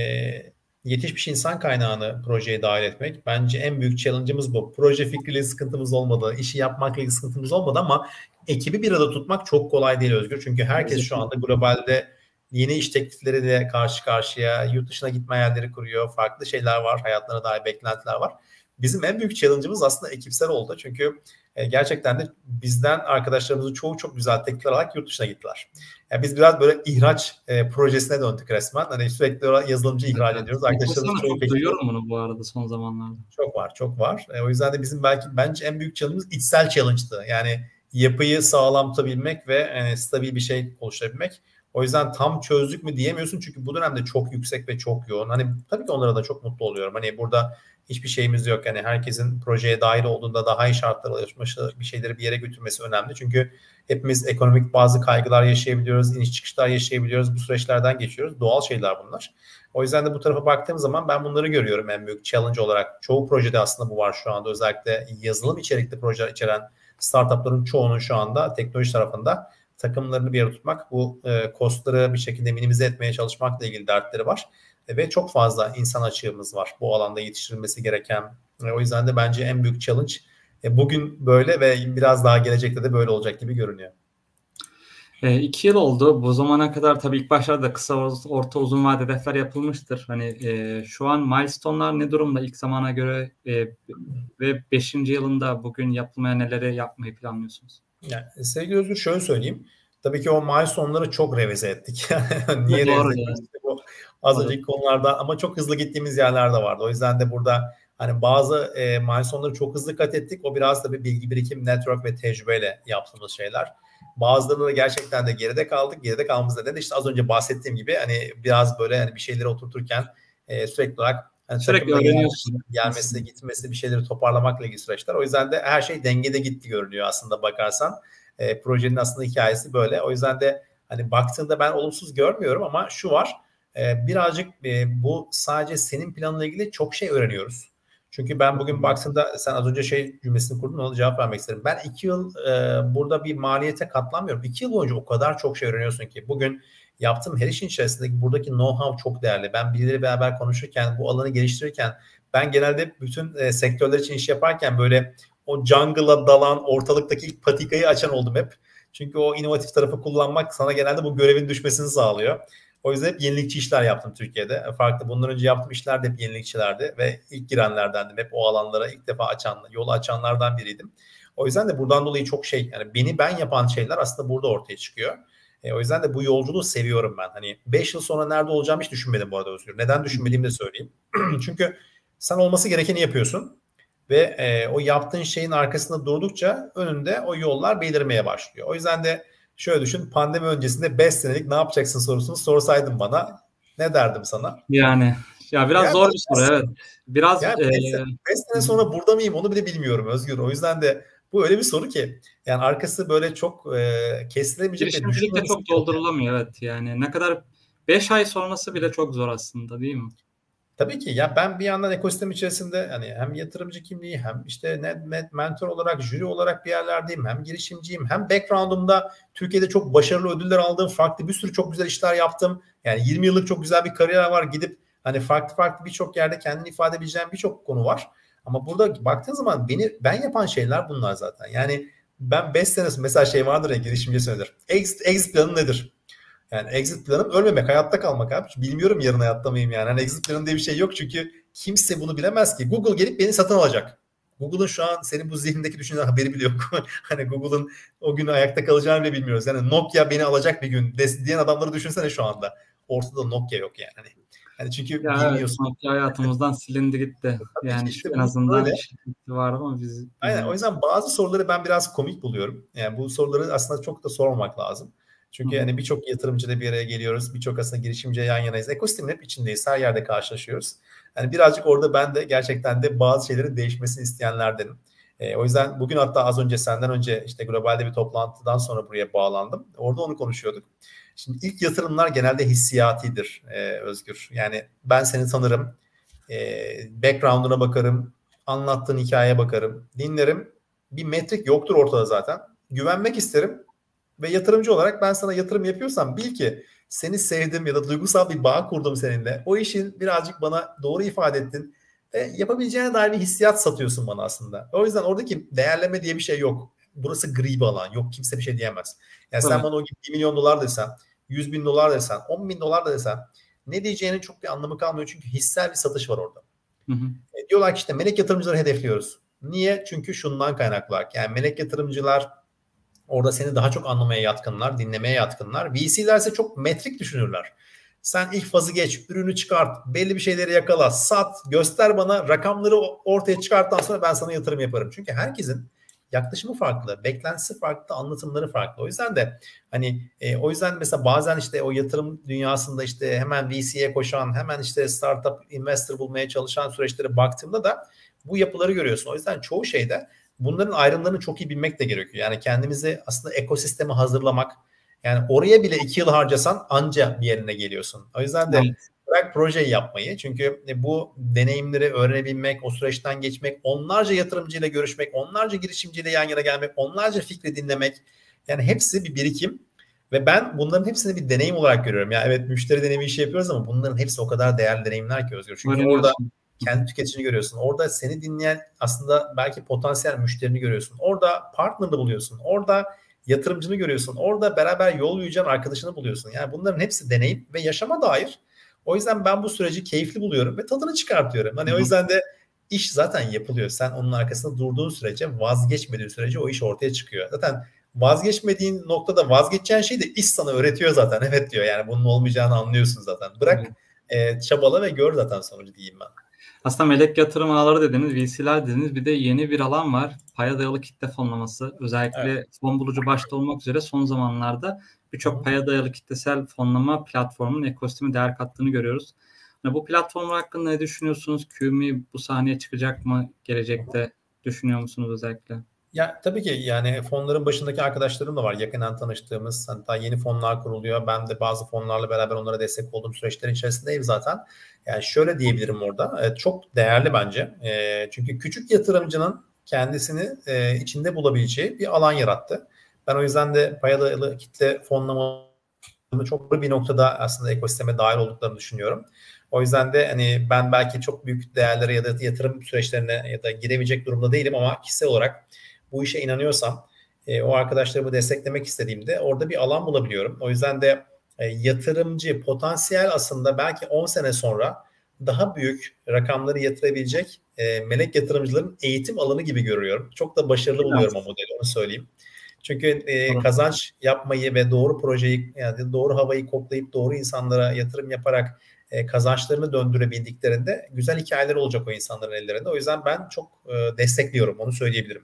yetişmiş insan kaynağını projeye dahil etmek. Bence en büyük challenge'ımız bu. Proje fikriyle sıkıntımız olmadı, işi yapmakla ilgili sıkıntımız olmadı ama ekibi bir arada tutmak çok kolay değil Özgür. Çünkü herkes şu anda globalde yeni iş teklifleriyle karşı karşıya, yurt dışına gitme hayalleri kuruyor. Farklı şeyler var, hayatlarına dair beklentiler var. Bizim en büyük challenge'ımız aslında ekipsel oldu. Çünkü e, gerçekten de bizden arkadaşlarımızın çoğu çok güzel teklifler alarak yurt dışına gittiler. Yani biz biraz böyle ihraç e, projesine döndük resmen. Hani sürekli yazılımcı ihraç evet. ediyoruz. Arkadaşlarımız çok duyuyorum bunu bu arada son zamanlarda. Çok var, çok var. E, o yüzden de bizim belki bence en büyük challenge'ımız içsel challenge'dı. Yani yapıyı sağlam tutabilmek ve yani stabil bir şey oluşturabilmek. O yüzden tam çözdük mü diyemiyorsun çünkü bu dönemde çok yüksek ve çok yoğun. Hani tabii ki onlara da çok mutlu oluyorum. Hani burada hiçbir şeyimiz yok. Yani herkesin projeye dahil olduğunda daha iyi şartlar alışması, bir şeyleri bir yere götürmesi önemli. Çünkü hepimiz ekonomik bazı kaygılar yaşayabiliyoruz, iniş çıkışlar yaşayabiliyoruz. Bu süreçlerden geçiyoruz. Doğal şeyler bunlar. O yüzden de bu tarafa baktığım zaman ben bunları görüyorum en büyük challenge olarak. Çoğu projede aslında bu var şu anda. Özellikle yazılım içerikli projeler içeren startupların çoğunun şu anda teknoloji tarafında takımlarını bir yere tutmak, bu e, kostları bir şekilde minimize etmeye çalışmakla ilgili dertleri var ve çok fazla insan açığımız var bu alanda yetiştirilmesi gereken. O yüzden de bence en büyük challenge e, bugün böyle ve biraz daha gelecekte de böyle olacak gibi görünüyor. E, iki yıl oldu. Bu zamana kadar tabii ilk başlarda kısa, orta, uzun vade hedefler yapılmıştır. Hani e, şu an milestone'lar ne durumda ilk zamana göre e, ve beşinci yılında bugün yapılmaya neleri yapmayı planlıyorsunuz? Yani, sevgili Özgür şöyle söyleyeyim. Tabii ki o milestone'ları çok revize ettik. Niye revize ettik? Az önceki konularda ama çok hızlı gittiğimiz yerler de vardı. O yüzden de burada hani bazı e, milestone'ları çok hızlı kat ettik. O biraz da bir bilgi birikim, network ve tecrübeyle yaptığımız şeyler. Bazıları da gerçekten de geride kaldık. Geride kalmamız neden de işte az önce bahsettiğim gibi hani biraz böyle hani bir şeyleri oturturken e, sürekli olarak hani sürekli öğreniyorsun. Gelmesi, gitmesi, bir şeyleri toparlamakla ilgili süreçler. O yüzden de her şey dengede gitti görünüyor aslında bakarsan. E, projenin aslında hikayesi böyle. O yüzden de hani baktığında ben olumsuz görmüyorum ama şu var ee, birazcık e, bu sadece senin planla ilgili çok şey öğreniyoruz. Çünkü ben bugün baktığında sen az önce şey cümlesini kurdun ona cevap vermek isterim. Ben iki yıl e, burada bir maliyete katlanmıyorum. İki yıl boyunca o kadar çok şey öğreniyorsun ki bugün yaptığım her işin içerisindeki buradaki know-how çok değerli. Ben birileri beraber konuşurken, bu alanı geliştirirken ben genelde bütün e, sektörler için iş yaparken böyle o jungle'a dalan, ortalıktaki ilk patikayı açan oldum hep. Çünkü o inovatif tarafı kullanmak sana genelde bu görevin düşmesini sağlıyor. O yüzden hep yenilikçi işler yaptım Türkiye'de. Farklı bundan önce yaptığım işler de hep yenilikçilerdi ve ilk girenlerdendim. Hep o alanlara ilk defa açan, yolu açanlardan biriydim. O yüzden de buradan dolayı çok şey yani beni ben yapan şeyler aslında burada ortaya çıkıyor. E, o yüzden de bu yolculuğu seviyorum ben. Hani 5 yıl sonra nerede olacağımı hiç düşünmedim bu arada Özgür. Neden düşünmediğimi de söyleyeyim. Çünkü sen olması gerekeni yapıyorsun ve e, o yaptığın şeyin arkasında durdukça önünde o yollar belirmeye başlıyor. O yüzden de Şöyle düşün pandemi öncesinde 5 senelik ne yapacaksın sorusunu sorsaydın bana ne derdim sana? Yani ya biraz yani zor bir soru evet. Biraz 5 yani e... sene sonra burada mıyım onu bile bilmiyorum Özgür. O yüzden de bu öyle bir soru ki yani arkası böyle çok e, kesilemeyecek. Girişimcilik de çok doldurulamıyor evet yani ne kadar 5 ay sonrası bile çok zor aslında değil mi? Tabii ki ya ben bir yandan ekosistem içerisinde hani hem yatırımcı kimliği hem işte net mentor olarak jüri olarak bir yerlerdeyim hem girişimciyim hem background'umda Türkiye'de çok başarılı ödüller aldığım farklı bir sürü çok güzel işler yaptım. Yani 20 yıllık çok güzel bir kariyer var gidip hani farklı farklı birçok yerde kendini ifade edebileceğim birçok konu var. Ama burada baktığın zaman beni ben yapan şeyler bunlar zaten. Yani ben 5 sene mesela şey vardır ya girişimci söyler. Exit, exit planı nedir? Yani exit planım ölmemek, hayatta kalmak abi. Bilmiyorum yarın hayatta mıyım yani. Hani exit planı diye bir şey yok çünkü kimse bunu bilemez ki. Google gelip beni satın alacak. Google'ın şu an senin bu zihnindeki düşünceden haberi bile yok. hani Google'ın o gün ayakta kalacağını bile bilmiyoruz. Yani Nokia beni alacak bir gün diyen adamları düşünsene şu anda. Ortada Nokia yok yani. Hani, çünkü ya bilmiyorsun. Evet, hayatımızdan silindi gitti. yani işte en azından böyle. var ama biz... Aynen o yüzden bazı soruları ben biraz komik buluyorum. Yani bu soruları aslında çok da sormamak lazım. Çünkü Hı. hani birçok yatırımcıyla bir araya geliyoruz. Birçok aslında girişimciye yan yanayız. Ekosistemin hep içindeyiz. Her yerde karşılaşıyoruz. Yani birazcık orada ben de gerçekten de bazı şeylerin değişmesini isteyenlerdenim. E, o yüzden bugün hatta az önce senden önce işte globalde bir toplantıdan sonra buraya bağlandım. Orada onu konuşuyorduk. Şimdi ilk yatırımlar genelde hissiyatidir e, Özgür. Yani ben seni tanırım, e, background'una bakarım, anlattığın hikayeye bakarım, dinlerim. Bir metrik yoktur ortada zaten. Güvenmek isterim ve yatırımcı olarak ben sana yatırım yapıyorsam bil ki seni sevdim ya da duygusal bir bağ kurdum seninle. O işin birazcık bana doğru ifade ettin. Ve yapabileceğine dair bir hissiyat satıyorsun bana aslında. O yüzden oradaki değerleme diye bir şey yok. Burası gri bir alan. Yok kimse bir şey diyemez. Yani Tabii. sen bana o gibi 1 milyon dolar desen, 100 bin dolar desen, 10 bin dolar da desen ne diyeceğinin çok bir anlamı kalmıyor. Çünkü hissel bir satış var orada. Hı hı. E, diyorlar ki işte melek yatırımcıları hedefliyoruz. Niye? Çünkü şundan kaynaklı olarak. Yani melek yatırımcılar Orada seni daha çok anlamaya yatkınlar, dinlemeye yatkınlar. VC'ler ise çok metrik düşünürler. Sen ilk fazı geç, ürünü çıkart, belli bir şeyleri yakala, sat, göster bana, rakamları ortaya çıkarttıktan sonra ben sana yatırım yaparım. Çünkü herkesin yaklaşımı farklı, beklentisi farklı, anlatımları farklı. O yüzden de hani e, o yüzden mesela bazen işte o yatırım dünyasında işte hemen VC'ye koşan, hemen işte startup investor bulmaya çalışan süreçlere baktığımda da bu yapıları görüyorsun. O yüzden çoğu şeyde bunların ayrımlarını çok iyi bilmek de gerekiyor. Yani kendimizi aslında ekosistemi hazırlamak. Yani oraya bile iki yıl harcasan anca bir yerine geliyorsun. O yüzden de evet. Bırak projeyi yapmayı. Çünkü bu deneyimleri öğrenebilmek, o süreçten geçmek, onlarca yatırımcıyla görüşmek, onlarca girişimciyle yan yana gelmek, onlarca fikri dinlemek. Yani hepsi bir birikim. Ve ben bunların hepsini bir deneyim olarak görüyorum. Yani evet müşteri deneyimi işi yapıyoruz ama bunların hepsi o kadar değerli deneyimler ki Özgür. Çünkü Öyle orada kendi tüketicini görüyorsun. Orada seni dinleyen aslında belki potansiyel müşterini görüyorsun. Orada partnerını buluyorsun. Orada yatırımcını görüyorsun. Orada beraber yol yürüyeceğin arkadaşını buluyorsun. Yani bunların hepsi deneyim ve yaşama dair. O yüzden ben bu süreci keyifli buluyorum ve tadını çıkartıyorum. Hani o yüzden de iş zaten yapılıyor. Sen onun arkasında durduğun sürece, vazgeçmediğin sürece o iş ortaya çıkıyor. Zaten vazgeçmediğin noktada vazgeçeceğin şey de iş sana öğretiyor zaten. Evet diyor yani bunun olmayacağını anlıyorsun zaten. Bırak e, çabala ve gör zaten sonucu diyeyim ben. Aslında melek yatırım ağları dediniz, VC'ler dediniz. Bir de yeni bir alan var. Paya dayalı kitle fonlaması. Özellikle evet. fon bulucu başta olmak üzere son zamanlarda birçok paya dayalı kitlesel fonlama platformunun ekosistemi değer kattığını görüyoruz. Yani bu platform hakkında ne düşünüyorsunuz? QMI bu sahneye çıkacak mı gelecekte? Düşünüyor musunuz özellikle? Ya tabii ki yani fonların başındaki arkadaşlarım da var yakından tanıştığımız. Hatta yeni fonlar kuruluyor. Ben de bazı fonlarla beraber onlara destek olduğum süreçlerin içerisindeyim zaten. Yani şöyle diyebilirim orada. E, çok değerli bence. E, çünkü küçük yatırımcının kendisini e, içinde bulabileceği bir alan yarattı. Ben o yüzden de payalı kitle fonlamalarını çok bir noktada aslında ekosisteme dahil olduklarını düşünüyorum. O yüzden de hani ben belki çok büyük değerlere ya da yatırım süreçlerine ya da girebilecek durumda değilim ama kişisel olarak bu işe inanıyorsam e, o arkadaşlarımı desteklemek istediğimde orada bir alan bulabiliyorum. O yüzden de e, yatırımcı potansiyel aslında belki 10 sene sonra daha büyük rakamları yatırabilecek e, melek yatırımcıların eğitim alanı gibi görüyorum. Çok da başarılı buluyorum o modeli onu söyleyeyim. Çünkü e, kazanç yapmayı ve doğru projeyi yani doğru havayı koklayıp doğru insanlara yatırım yaparak e, kazançlarını döndürebildiklerinde güzel hikayeler olacak o insanların ellerinde. O yüzden ben çok e, destekliyorum onu söyleyebilirim.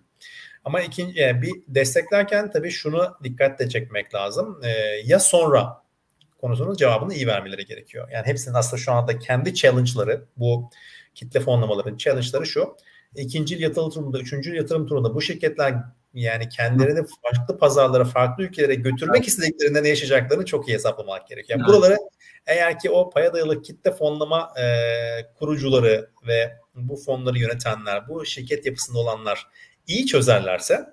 Ama ikinci yani bir desteklerken tabii şunu dikkatle çekmek lazım. E, ya sonra konusunun cevabını iyi vermeleri gerekiyor. Yani hepsinin aslında şu anda kendi challenge'ları bu kitle fonlamaların challenge'ları şu. İkinci yatırım turunda, üçüncü yatırım turunda bu şirketler yani kendilerini farklı pazarlara, farklı ülkelere götürmek evet. istediklerinde ne yaşayacaklarını çok iyi hesaplamak gerekiyor. Yani evet. buraları eğer ki o paya dayalı kitle fonlama e, kurucuları ve bu fonları yönetenler, bu şirket yapısında olanlar iyi çözerlerse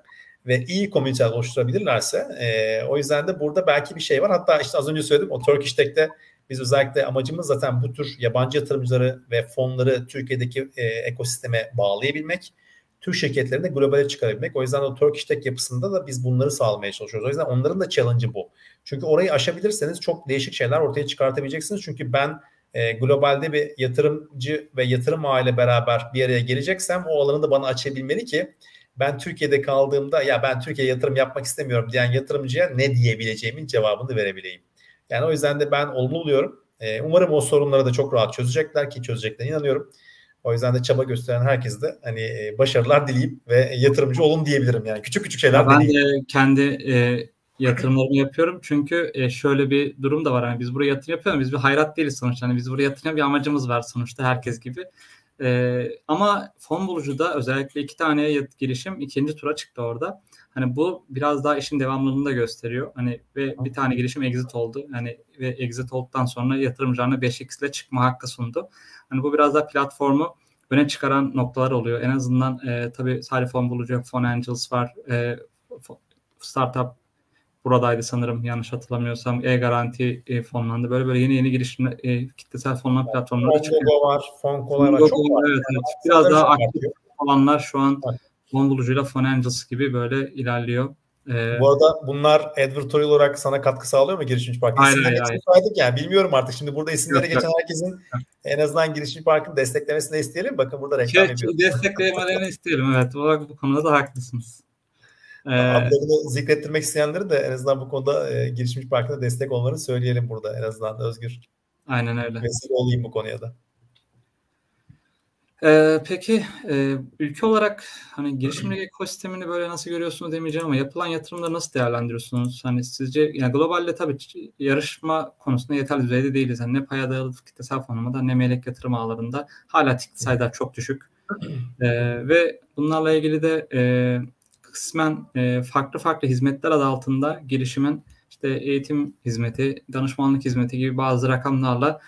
ve iyi komüniteler oluşturabilirlerse e, o yüzden de burada belki bir şey var. Hatta işte az önce söyledim o Turkish Tech'te biz özellikle amacımız zaten bu tür yabancı yatırımcıları ve fonları Türkiye'deki e, ekosisteme bağlayabilmek. Türk şirketlerini de globale çıkarabilmek. O yüzden o Turkish Tech yapısında da biz bunları sağlamaya çalışıyoruz. O yüzden onların da challenge'ı bu. Çünkü orayı aşabilirseniz çok değişik şeyler ortaya çıkartabileceksiniz. Çünkü ben e, globalde bir yatırımcı ve yatırım aile beraber bir araya geleceksem o alanı da bana açabilmeli ki ben Türkiye'de kaldığımda ya ben Türkiye'ye yatırım yapmak istemiyorum diyen yatırımcıya ne diyebileceğimin cevabını verebileyim. Yani o yüzden de ben olumlu buluyorum. E, umarım o sorunları da çok rahat çözecekler ki çözeceklerine inanıyorum. O yüzden de çaba gösteren herkese de hani e, başarılar dileyim ve yatırımcı olun diyebilirim yani. Küçük küçük şeyler Ben de kendi e, yatırımlarımı yapıyorum. Çünkü e, şöyle bir durum da var. Hani biz buraya yatırım yapıyoruz. Biz bir hayrat değiliz sonuçta. Hani biz buraya yatırım bir amacımız var sonuçta herkes gibi. E, ama fon bulucuda özellikle iki tane girişim ikinci tura çıktı orada. Hani bu biraz daha işin devamlılığını da gösteriyor. Hani ve bir tane girişim exit oldu. Hani ve exit olduktan sonra yatırımcılarına 5x ile çıkma hakkı sundu. Hani bu biraz da platformu öne çıkaran noktalar oluyor. En azından e, tabii sadece fon bulucu, fon angels var. E, startup buradaydı sanırım yanlış hatırlamıyorsam. E-Garanti e, fonlandı. Böyle böyle yeni yeni girişim e, kitlesel fonlama platformları da çıkıyor. Fongo var, fon kolay var. Çok var. Evet, evet. Biraz daha aktif olanlar şu an evet. Fon bulucuyla fon angels gibi böyle ilerliyor. Ee, Bu arada bunlar advertorial olarak sana katkı sağlıyor mu girişimci park? Hayır, hayır, hayır. saydık yani bilmiyorum artık. Şimdi burada isimleri geçen yok. herkesin en azından girişimci parkın desteklemesini isteyelim. Bakın burada reklam şey, yapıyoruz. Desteklemelerini isteyelim evet. Bu, bu konuda da haklısınız. Ee, Adlarını zikrettirmek isteyenleri de en azından bu konuda e, girişimci parkına destek olmalarını söyleyelim burada en azından Özgür. Aynen öyle. Vesile olayım bu konuya da. Ee, peki e, ülke olarak hani girişimcilik ekosistemini böyle nasıl görüyorsunuz demeyeceğim ama yapılan yatırımları nasıl değerlendiriyorsunuz? Hani sizce yani globalde tabii yarışma konusunda yeterli düzeyde değiliz. Yani ne paya dayalı kitlesel fonlamada ne melek yatırım ağlarında hala ticket sayılar çok düşük. Ee, ve bunlarla ilgili de e, kısmen e, farklı farklı hizmetler adı altında girişimin işte eğitim hizmeti, danışmanlık hizmeti gibi bazı rakamlarla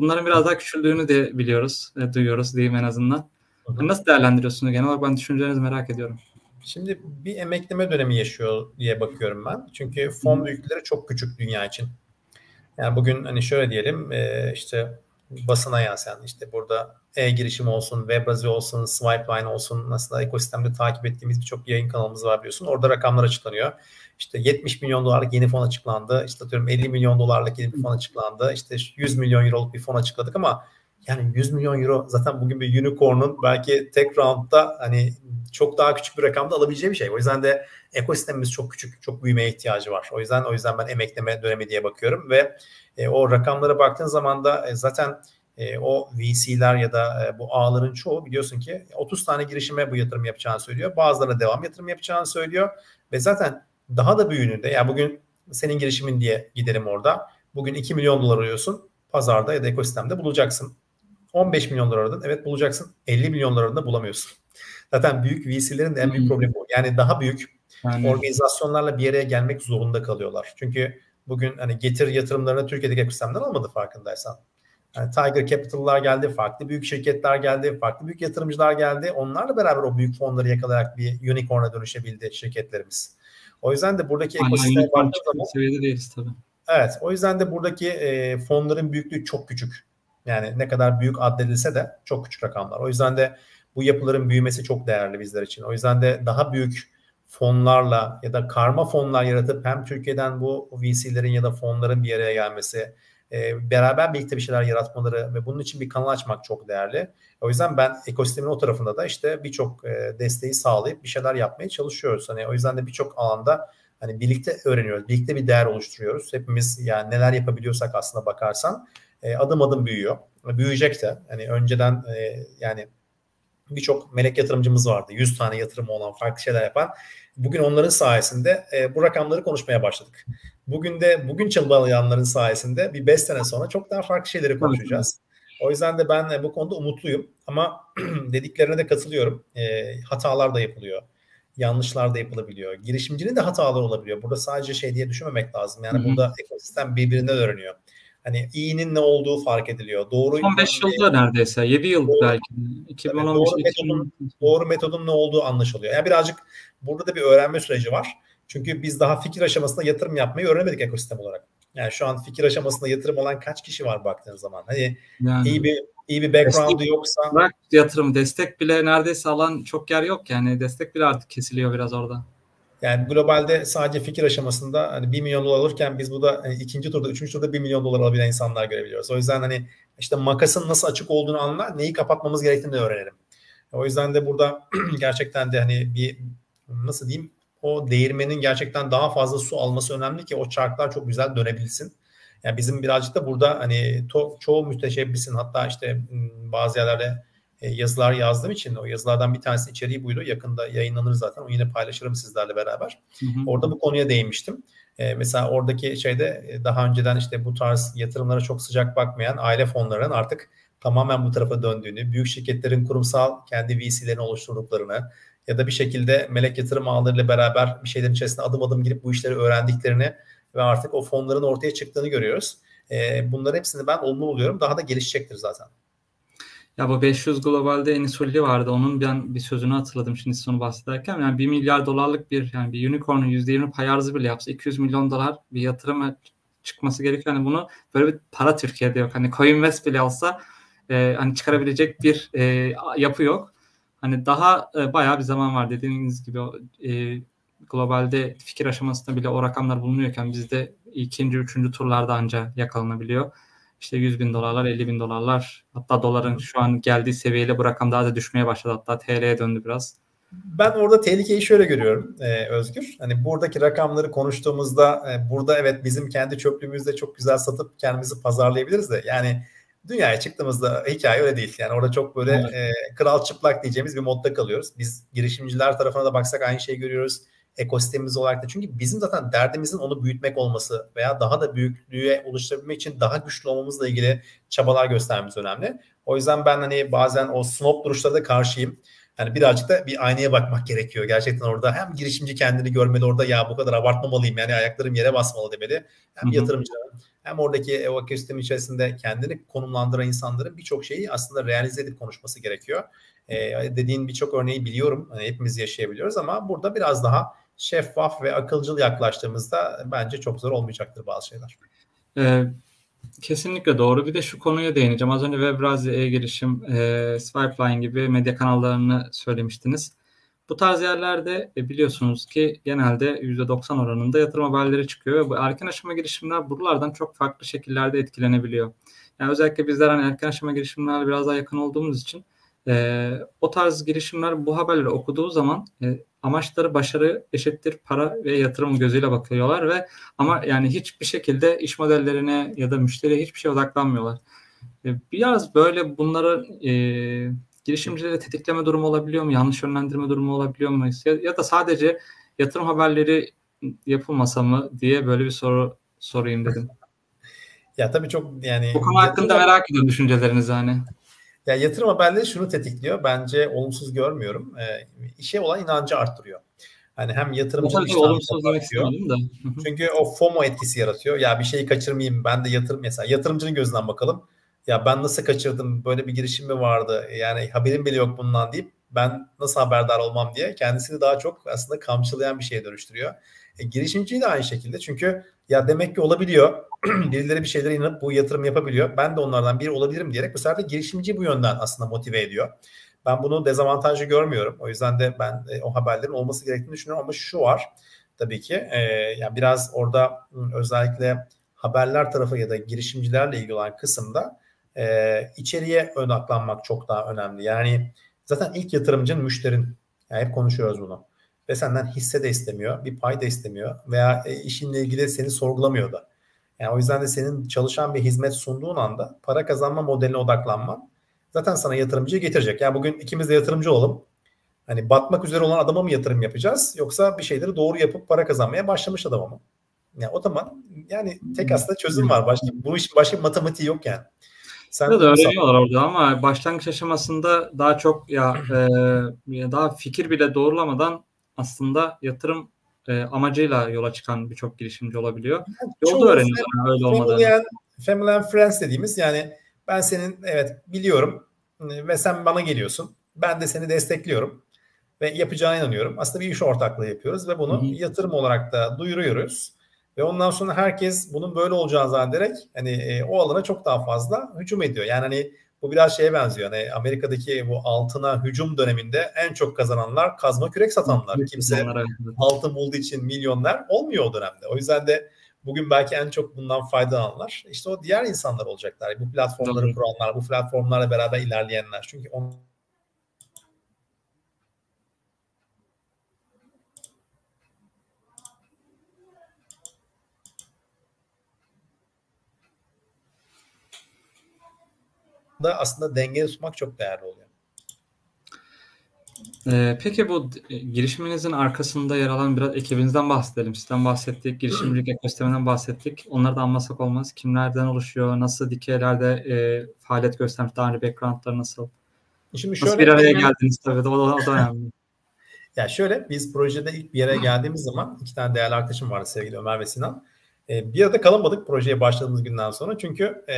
bunların biraz daha küçüldüğünü de biliyoruz, e, duyuyoruz diyeyim en azından. Hı Nasıl değerlendiriyorsunuz genel olarak ben düşüncelerinizi merak ediyorum. Şimdi bir emekleme dönemi yaşıyor diye bakıyorum ben. Çünkü fon büyükleri çok küçük dünya için. Yani bugün hani şöyle diyelim e, işte basına yansıyan işte burada e-girişim olsun, Webrazi olsun, Swipeline olsun nasıl da ekosistemde takip ettiğimiz birçok yayın kanalımız var biliyorsun. Orada rakamlar açıklanıyor. İşte 70 milyon dolarlık yeni fon açıklandı. İşte atıyorum 50 milyon dolarlık yeni bir fon açıklandı. İşte 100 milyon euroluk bir fon açıkladık ama yani 100 milyon euro zaten bugün bir unicorn'un belki tek roundda hani çok daha küçük bir rakamda alabileceği bir şey. O yüzden de ekosistemimiz çok küçük, çok büyümeye ihtiyacı var. O yüzden o yüzden ben emekleme dönemi diye bakıyorum ve e, o rakamlara baktığın zaman da e, zaten e, o VC'ler ya da e, bu ağların çoğu biliyorsun ki 30 tane girişime bu yatırım yapacağını söylüyor. Bazılarına devam yatırım yapacağını söylüyor ve zaten daha da büyüğünü de ya bugün senin girişimin diye gidelim orada. Bugün 2 milyon dolar arıyorsun. Pazarda ya da ekosistemde bulacaksın. 15 milyon dolar aradın. Evet bulacaksın. 50 milyon dolar da bulamıyorsun. Zaten büyük VC'lerin de en büyük hmm. problemi bu. Yani daha büyük yani. organizasyonlarla bir yere gelmek zorunda kalıyorlar. Çünkü bugün hani getir yatırımlarını Türkiye'deki ekosistemden almadı farkındaysan. Yani Tiger Capital'lar geldi, farklı büyük şirketler geldi, farklı büyük yatırımcılar geldi. Onlarla beraber o büyük fonları yakalayarak bir unicorn'a dönüşebildi şirketlerimiz. O yüzden de buradaki ekosisteme baktığımız zaman... Seviyede değiliz tabii. Evet, o yüzden de buradaki e, fonların büyüklüğü çok küçük. Yani ne kadar büyük addedilse de çok küçük rakamlar. O yüzden de bu yapıların büyümesi çok değerli bizler için. O yüzden de daha büyük fonlarla ya da karma fonlar yaratıp hem Türkiye'den bu VC'lerin ya da fonların bir araya gelmesi, e, beraber birlikte bir şeyler yaratmaları ve bunun için bir kanal açmak çok değerli. O yüzden ben ekosistemin o tarafında da işte birçok e, desteği sağlayıp bir şeyler yapmaya çalışıyoruz. Hani o yüzden de birçok alanda hani birlikte öğreniyoruz, birlikte bir değer oluşturuyoruz. Hepimiz yani neler yapabiliyorsak aslında bakarsan e, adım adım büyüyor. Büyüyecek de. Hani önceden e, yani birçok melek yatırımcımız vardı. 100 tane yatırımı olan farklı şeyler yapan. Bugün onların sayesinde e, bu rakamları konuşmaya başladık. Bugün de bugün çabalayanların sayesinde bir 5 sene sonra çok daha farklı şeyleri konuşacağız. O yüzden de ben bu konuda umutluyum. Ama dediklerine de katılıyorum. E, hatalar da yapılıyor. Yanlışlar da yapılabiliyor. Girişimcinin de hataları olabiliyor. Burada sadece şey diye düşünmemek lazım. Yani Hı-hı. burada ekosistem birbirinden öğreniyor. Hani iyinin ne olduğu fark ediliyor. Doğru Son 5 yılda neredeyse. 7 yıl doğru, belki. 2015 doğru, metodun, doğru metodun ne olduğu anlaşılıyor. Yani birazcık burada da bir öğrenme süreci var. Çünkü biz daha fikir aşamasında yatırım yapmayı öğrenemedik ekosistem olarak. Yani şu an fikir aşamasında yatırım olan kaç kişi var baktığınız zaman? Hani yani, iyi bir iyi bir background'u yoksa yatırım destek bile neredeyse alan çok yer yok yani destek bile artık kesiliyor biraz orada. Yani globalde sadece fikir aşamasında hani 1 milyon dolar alırken biz burada hani ikinci turda, üçüncü turda 1 milyon dolar alabilen insanlar görebiliyoruz. O yüzden hani işte makasın nasıl açık olduğunu anla, neyi kapatmamız gerektiğini öğrenelim. O yüzden de burada gerçekten de hani bir nasıl diyeyim o değirmenin gerçekten daha fazla su alması önemli ki o çarklar çok güzel dönebilsin. Yani bizim birazcık da burada hani to, çoğu müteşebbisin hatta işte bazı yerlerde yazılar yazdığım için o yazılardan bir tanesi içeriği buydu. Yakında yayınlanır zaten. Onu yine paylaşırım sizlerle beraber. Hı hı. Orada bu konuya değinmiştim. Ee, mesela oradaki şeyde e, daha önceden işte bu tarz yatırımlara çok sıcak bakmayan aile fonlarının artık tamamen bu tarafa döndüğünü, büyük şirketlerin kurumsal kendi VC'lerini oluşturduklarını ya da bir şekilde melek yatırım ağlarıyla beraber bir şeylerin içerisine adım adım girip bu işleri öğrendiklerini ve artık o fonların ortaya çıktığını görüyoruz. E, bunların hepsini ben olumlu buluyorum. Daha da gelişecektir zaten. Ya bu 500 globalde Enis Ulli vardı. Onun ben bir sözünü hatırladım şimdi sonu bahsederken. Yani 1 milyar dolarlık bir yani bir unicorn'un %20 pay arzı bile yapsa 200 milyon dolar bir yatırım çıkması gerekiyor. Hani bunu böyle bir para Türkiye'de yok. Hani Coinvest bile olsa e, hani çıkarabilecek bir e, yapı yok. Hani daha e, bayağı bir zaman var dediğiniz gibi e, globalde fikir aşamasında bile o rakamlar bulunuyorken bizde ikinci, üçüncü turlarda anca yakalanabiliyor. İşte 100 bin dolarlar, 50 bin dolarlar hatta doların şu an geldiği seviyeyle bu rakam daha da düşmeye başladı. Hatta TL'ye döndü biraz. Ben orada tehlikeyi şöyle görüyorum e, Özgür. Hani buradaki rakamları konuştuğumuzda e, burada evet bizim kendi çöplüğümüzde çok güzel satıp kendimizi pazarlayabiliriz de yani dünyaya çıktığımızda hikaye öyle değil. Yani orada çok böyle evet. e, kral çıplak diyeceğimiz bir modda kalıyoruz. Biz girişimciler tarafına da baksak aynı şeyi görüyoruz ekosistemimiz olarak da. Çünkü bizim zaten derdimizin onu büyütmek olması veya daha da büyüklüğe oluşturabilmek için daha güçlü olmamızla ilgili çabalar göstermemiz önemli. O yüzden ben hani bazen o snob duruşlara da karşıyım. Yani birazcık da bir aynaya bakmak gerekiyor. Gerçekten orada hem girişimci kendini görmeli orada ya bu kadar abartmamalıyım yani ayaklarım yere basmalı demeli. Hem yatırımcı hem oradaki o ekosistem içerisinde kendini konumlandıran insanların birçok şeyi aslında realize edip konuşması gerekiyor. Ee, dediğin birçok örneği biliyorum. Hani hepimiz yaşayabiliyoruz ama burada biraz daha şeffaf ve akılcıl yaklaştığımızda bence çok zor olmayacaktır bazı şeyler. Ee, kesinlikle doğru. Bir de şu konuya değineceğim. Az önce Webrazi, e-girişim, e, Swipeline gibi medya kanallarını söylemiştiniz. Bu tarz yerlerde e, biliyorsunuz ki genelde %90 oranında yatırım haberleri çıkıyor ve bu erken aşama girişimler buralardan çok farklı şekillerde etkilenebiliyor. Yani özellikle bizler hani erken aşama girişimlerle biraz daha yakın olduğumuz için e, o tarz girişimler bu haberleri okuduğu zaman e, amaçları başarı eşittir para ve yatırım gözüyle bakıyorlar ve ama yani hiçbir şekilde iş modellerine ya da müşteriye hiçbir şey odaklanmıyorlar. E, biraz böyle bunları e, girişimcilere tetikleme durumu olabiliyor mu? Yanlış yönlendirme durumu olabiliyor mu? Ya, ya da sadece yatırım haberleri yapılmasa mı diye böyle bir soru sorayım dedim. ya tabii çok yani bu konu hakkında merak ediyorum düşüncelerinizi hani. Ya yatırım haberleri şunu tetikliyor. Bence olumsuz görmüyorum. E, işe olan inancı arttırıyor. Hani hem yatırımcı iştahını olumsuz da. Çünkü o FOMO etkisi yaratıyor. Ya bir şeyi kaçırmayayım ben de yatırım mesela yatırımcının gözünden bakalım. Ya ben nasıl kaçırdım böyle bir girişim mi vardı yani haberim bile yok bundan deyip ben nasıl haberdar olmam diye kendisini daha çok aslında kamçılayan bir şeye dönüştürüyor. E, girişimci de aynı şekilde çünkü ya demek ki olabiliyor. Birileri bir şeylere inanıp bu yatırım yapabiliyor. Ben de onlardan biri olabilirim diyerek bu sefer de girişimci bu yönden aslında motive ediyor. Ben bunu dezavantajlı görmüyorum. O yüzden de ben e, o haberlerin olması gerektiğini düşünüyorum ama şu var tabii ki e, yani biraz orada özellikle haberler tarafı ya da girişimcilerle ilgili olan kısımda e, içeriye odaklanmak çok daha önemli. Yani zaten ilk yatırımcın müşterin. Yani hep konuşuyoruz bunu ve senden hisse de istemiyor, bir pay da istemiyor veya e, işinle ilgili seni sorgulamıyor da. Yani o yüzden de senin çalışan bir hizmet sunduğun anda para kazanma modeline odaklanman zaten sana yatırımcıyı getirecek. Yani bugün ikimiz de yatırımcı olalım. Hani batmak üzere olan adama mı yatırım yapacağız yoksa bir şeyleri doğru yapıp para kazanmaya başlamış adama mı? Yani o zaman yani tek aslında çözüm var. Başka, bu işin başka matematiği yok yani. Sen de öğreniyorlar orada ama başlangıç aşamasında daha çok ya e, daha fikir bile doğrulamadan aslında yatırım e, amacıyla yola çıkan birçok girişimci olabiliyor. Yani Yolda öğreniyorlar öyle olmadan. Family and friends dediğimiz yani ben senin evet biliyorum e, ve sen bana geliyorsun. Ben de seni destekliyorum ve yapacağına inanıyorum. Aslında bir iş ortaklığı yapıyoruz ve bunu Hı-hı. yatırım olarak da duyuruyoruz. Ve ondan sonra herkes bunun böyle olacağını zannederek hani e, o alana çok daha fazla hücum ediyor. Yani hani bu biraz şeye benziyor. Hani Amerika'daki bu altına hücum döneminde en çok kazananlar kazma kürek satanlar. Kimse altın bulduğu için milyonlar olmuyor o dönemde. O yüzden de bugün belki en çok bundan faydalananlar işte o diğer insanlar olacaklar. Bu platformları Doğru. kuranlar, bu platformlarla beraber ilerleyenler. Çünkü on, da aslında dengeli tutmak çok değerli oluyor. Ee, peki bu girişiminizin arkasında yer alan biraz ekibinizden bahsedelim. Sizden bahsettik, girişimcilik ekosisteminden bahsettik. Onları da anmasak olmaz. Kimlerden oluşuyor, nasıl dikeylerde e, faaliyet göstermiş, daha önce backgroundları nasıl? Şimdi şöyle, nasıl bir araya geldiniz tabii, o, o da önemli. ya şöyle, biz projede ilk bir yere geldiğimiz zaman iki tane değerli arkadaşım vardı sevgili Ömer ve Sinan. Ee, bir arada kalamadık projeye başladığımız günden sonra. Çünkü e,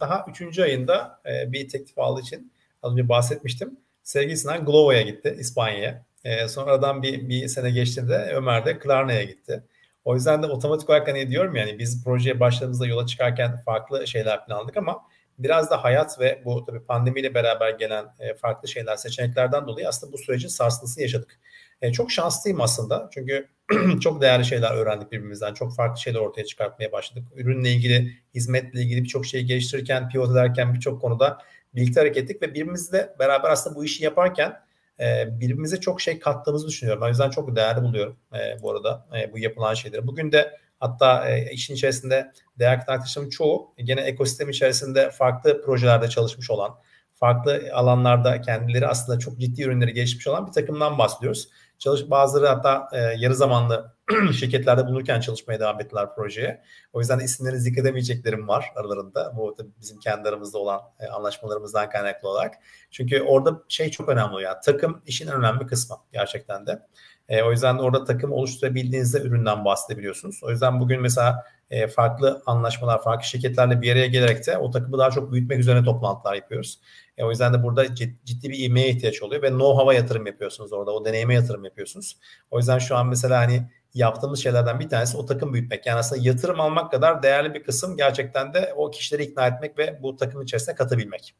daha üçüncü ayında e, bir teklif aldığı için az önce bahsetmiştim Sevgili Sinan Glovo'ya gitti İspanya'ya. E, sonradan bir, bir sene geçtiğinde Ömer de Klarna'ya gitti. O yüzden de otomatik olarak hani diyorum yani biz projeye başladığımızda yola çıkarken farklı şeyler planladık ama biraz da hayat ve bu tabii pandemiyle beraber gelen e, farklı şeyler, seçeneklerden dolayı aslında bu sürecin sarsıntısını yaşadık. E, çok şanslıyım aslında çünkü çok değerli şeyler öğrendik birbirimizden. Çok farklı şeyler ortaya çıkartmaya başladık. Ürünle ilgili, hizmetle ilgili birçok şeyi geliştirirken, pivot ederken birçok konuda birlikte hareket ettik ve birbirimizle beraber aslında bu işi yaparken e, birbirimize çok şey kattığımızı düşünüyorum. O yüzden çok değerli buluyorum e, bu arada e, bu yapılan şeyleri. Bugün de hatta e, işin içerisinde değer katan arkadaşlarımın çoğu gene ekosistem içerisinde farklı projelerde çalışmış olan, farklı alanlarda kendileri aslında çok ciddi ürünleri gelişmiş olan bir takımdan bahsediyoruz. Çalış bazıları hatta e, yarı zamanlı şirketlerde bulunurken çalışmaya devam ettiler projeye. O yüzden isimlerini zikredemeyeceklerim var aralarında. Bu bizim kendi aramızda olan e, anlaşmalarımızdan kaynaklı olarak. Çünkü orada şey çok önemli ya. Takım işin en önemli kısmı gerçekten de. E, o yüzden orada takım oluşturabildiğinizde üründen bahsedebiliyorsunuz. O yüzden bugün mesela e, farklı anlaşmalar, farklı şirketlerle bir araya gelerek de o takımı daha çok büyütmek üzerine toplantılar yapıyoruz. E, o yüzden de burada ciddi bir ivmeye ihtiyaç oluyor ve know-how'a yatırım yapıyorsunuz orada. O deneyime yatırım yapıyorsunuz. O yüzden şu an mesela hani yaptığımız şeylerden bir tanesi o takım büyütmek. Yani aslında yatırım almak kadar değerli bir kısım gerçekten de o kişileri ikna etmek ve bu takım içerisine katabilmek.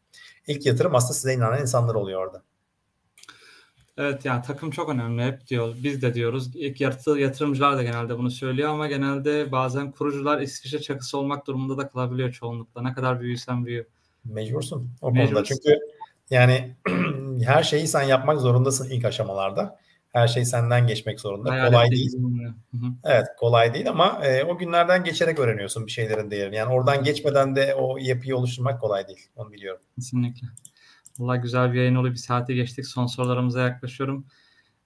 İlk yatırım aslında size inanan insanlar oluyor orada. Evet yani takım çok önemli hep diyor. Biz de diyoruz. İlk yatı, yatırımcılar da genelde bunu söylüyor ama genelde bazen kurucular İsviçre çakısı olmak durumunda da kalabiliyor çoğunlukla. Ne kadar büyüysen büyü. Mecbursun o Mecbursun. konuda. Çünkü yani her şeyi sen yapmak zorundasın ilk aşamalarda. Her şey senden geçmek zorunda. Hayal kolay değil. Evet kolay değil ama e, o günlerden geçerek öğreniyorsun bir şeylerin değerini. Yani oradan geçmeden de o yapıyı oluşturmak kolay değil. Onu biliyorum. Kesinlikle. Valla güzel bir yayın oluyor. Bir saate geçtik. Son sorularımıza yaklaşıyorum.